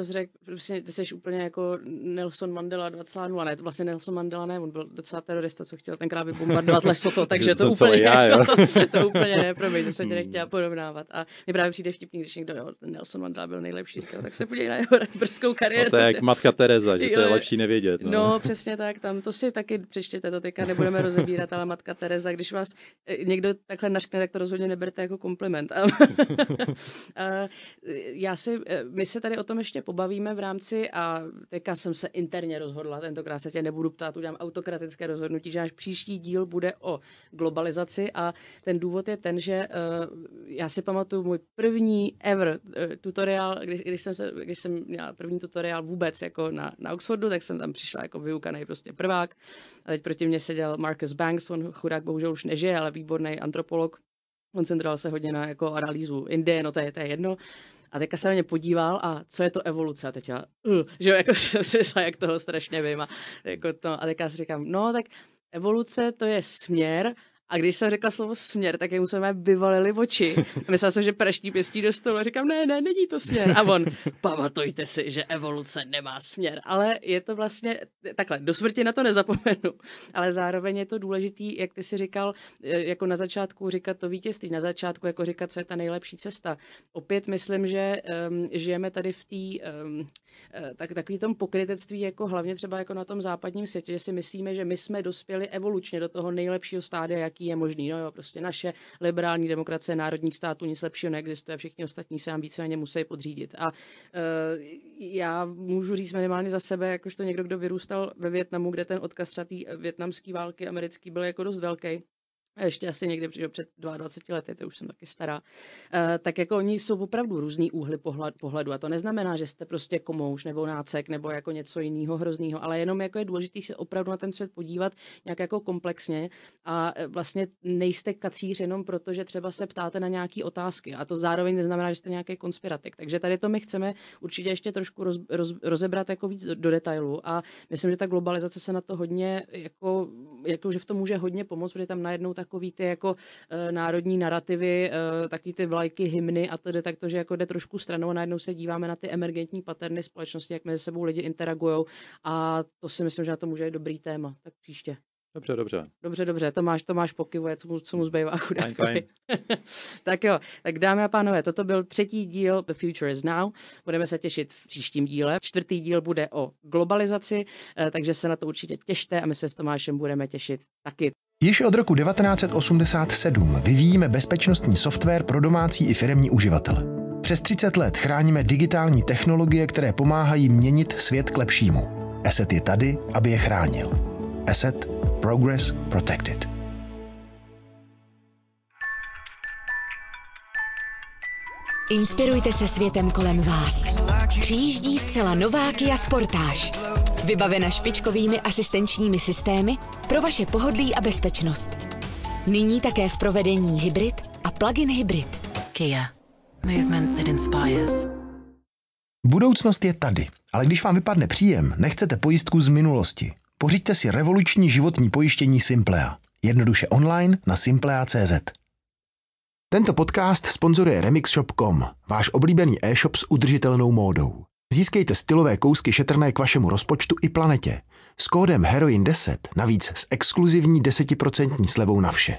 A: jsi řekl, prostě ty jsi úplně jako Nelson Mandela 2.0, ne, to vlastně Nelson Mandela ne, on byl docela terorista, co chtěl tenkrát vybombardovat Lesoto, takže to úplně, já, jako, to úplně ne, promiň, to jsem tě nechtěla porovnávat. A mě právě přijde vtipný, když někdo, jo, Nelson Mandela byl nejlepší, říkal, tak se podívej na jeho brzkou kariéru.
D: To je jak matka Teresa, že to je lepší nevědět.
A: No. no. přesně tak, tam to si taky přečtěte, to teďka nebudeme rozebírat, ale matka Teresa, když vás eh, někdo takhle naškne, tak to rozhodně neberte jako kompliment. a já si, eh, my se tady o tom ještě pobavíme v rámci a teďka jsem se interně rozhodla, tentokrát se tě nebudu ptát, udělám autokratické rozhodnutí, že náš příští díl bude o globalizaci a ten důvod je ten, že uh, já si pamatuju můj první ever uh, tutoriál, když, když, jsem se, když jsem měla první tutoriál vůbec jako na, na Oxfordu, tak jsem tam přišla jako vyukaný prostě prvák a teď proti mně seděl Marcus Banks, on chudák bohužel už nežije, ale výborný antropolog, koncentroval se hodně na jako analýzu Indie, no to je, to je jedno. A teďka se na mě podíval a co je to evoluce? A teď já, uh, že jako jsem si myslela, jak toho strašně vím. A, jako to, a teďka si říkám, no tak evoluce to je směr a když jsem řekla slovo směr, tak jemu se mé vyvalili oči. A myslela jsem, že praští pěstí do stolu. A říkám, ne, ne, není to směr. A on, pamatujte si, že evoluce nemá směr. Ale je to vlastně, takhle, do smrti na to nezapomenu. Ale zároveň je to důležitý, jak ty si říkal, e, jako na začátku říkat to vítězství, na začátku jako říkat, co je ta nejlepší cesta. Opět myslím, že um, žijeme tady v té, um, tak, takový tom pokrytectví, jako hlavně třeba jako na tom západním světě, že si myslíme, že my jsme dospěli evolučně do toho nejlepšího stádia, jak jaký je možný. No jo, prostě naše liberální demokracie národních států nic lepšího neexistuje, všichni ostatní se nám víceméně musí podřídit. A uh, já můžu říct minimálně za sebe, jakožto někdo, kdo vyrůstal ve Větnamu, kde ten odkaz třeba větnamské války americký byl jako dost velký, ještě asi někdy že před 22 lety, to už jsem taky stará, uh, tak jako oni jsou opravdu různý úhly pohled, pohledu a to neznamená, že jste prostě komouš nebo nácek nebo jako něco jiného hroznýho, ale jenom jako je důležité se opravdu na ten svět podívat nějak jako komplexně a e, vlastně nejste kacíř jenom proto, že třeba se ptáte na nějaké otázky a to zároveň neznamená, že jste nějaký konspiratik. Takže tady to my chceme určitě ještě trošku roz, roz, rozebrat jako víc do, do detailu a myslím, že ta globalizace se na to hodně jako, jako že v tom může hodně pomoct, protože tam najednou tak takový ty jako uh, národní narrativy, uh, takový ty vlajky, hymny a tedy tak to, že jako jde trošku stranou a najednou se díváme na ty emergentní paterny společnosti, jak mezi sebou lidi interagují a to si myslím, že na to může být dobrý téma. Tak příště.
D: Dobře, dobře.
A: Dobře, dobře, Tomáš, Tomáš pokivuje, co mu, co mu zbývá chudákovi. tak jo, tak dámy a pánové, toto byl třetí díl The Future is Now. Budeme se těšit v příštím díle. Čtvrtý díl bude o globalizaci, eh, takže se na to určitě těšte a my se s Tomášem budeme těšit taky.
B: Již od roku 1987 vyvíjíme bezpečnostní software pro domácí i firemní uživatele. Přes 30 let chráníme digitální technologie, které pomáhají měnit svět k lepšímu. Asset je tady, aby je chránil. Asset Progress Protected.
C: Inspirujte se světem kolem vás. Přijíždí zcela nová Kia Sportage. Vybavena špičkovými asistenčními systémy pro vaše pohodlí a bezpečnost. Nyní také v provedení hybrid a plug-in hybrid. Kia. Movement that inspires.
B: Budoucnost je tady, ale když vám vypadne příjem, nechcete pojistku z minulosti. Pořiďte si revoluční životní pojištění Simplea. Jednoduše online na simplea.cz. Tento podcast sponzoruje RemixShop.com, váš oblíbený e-shop s udržitelnou módou. Získejte stylové kousky šetrné k vašemu rozpočtu i planetě. S kódem HEROIN10 navíc s exkluzivní 10% slevou na vše.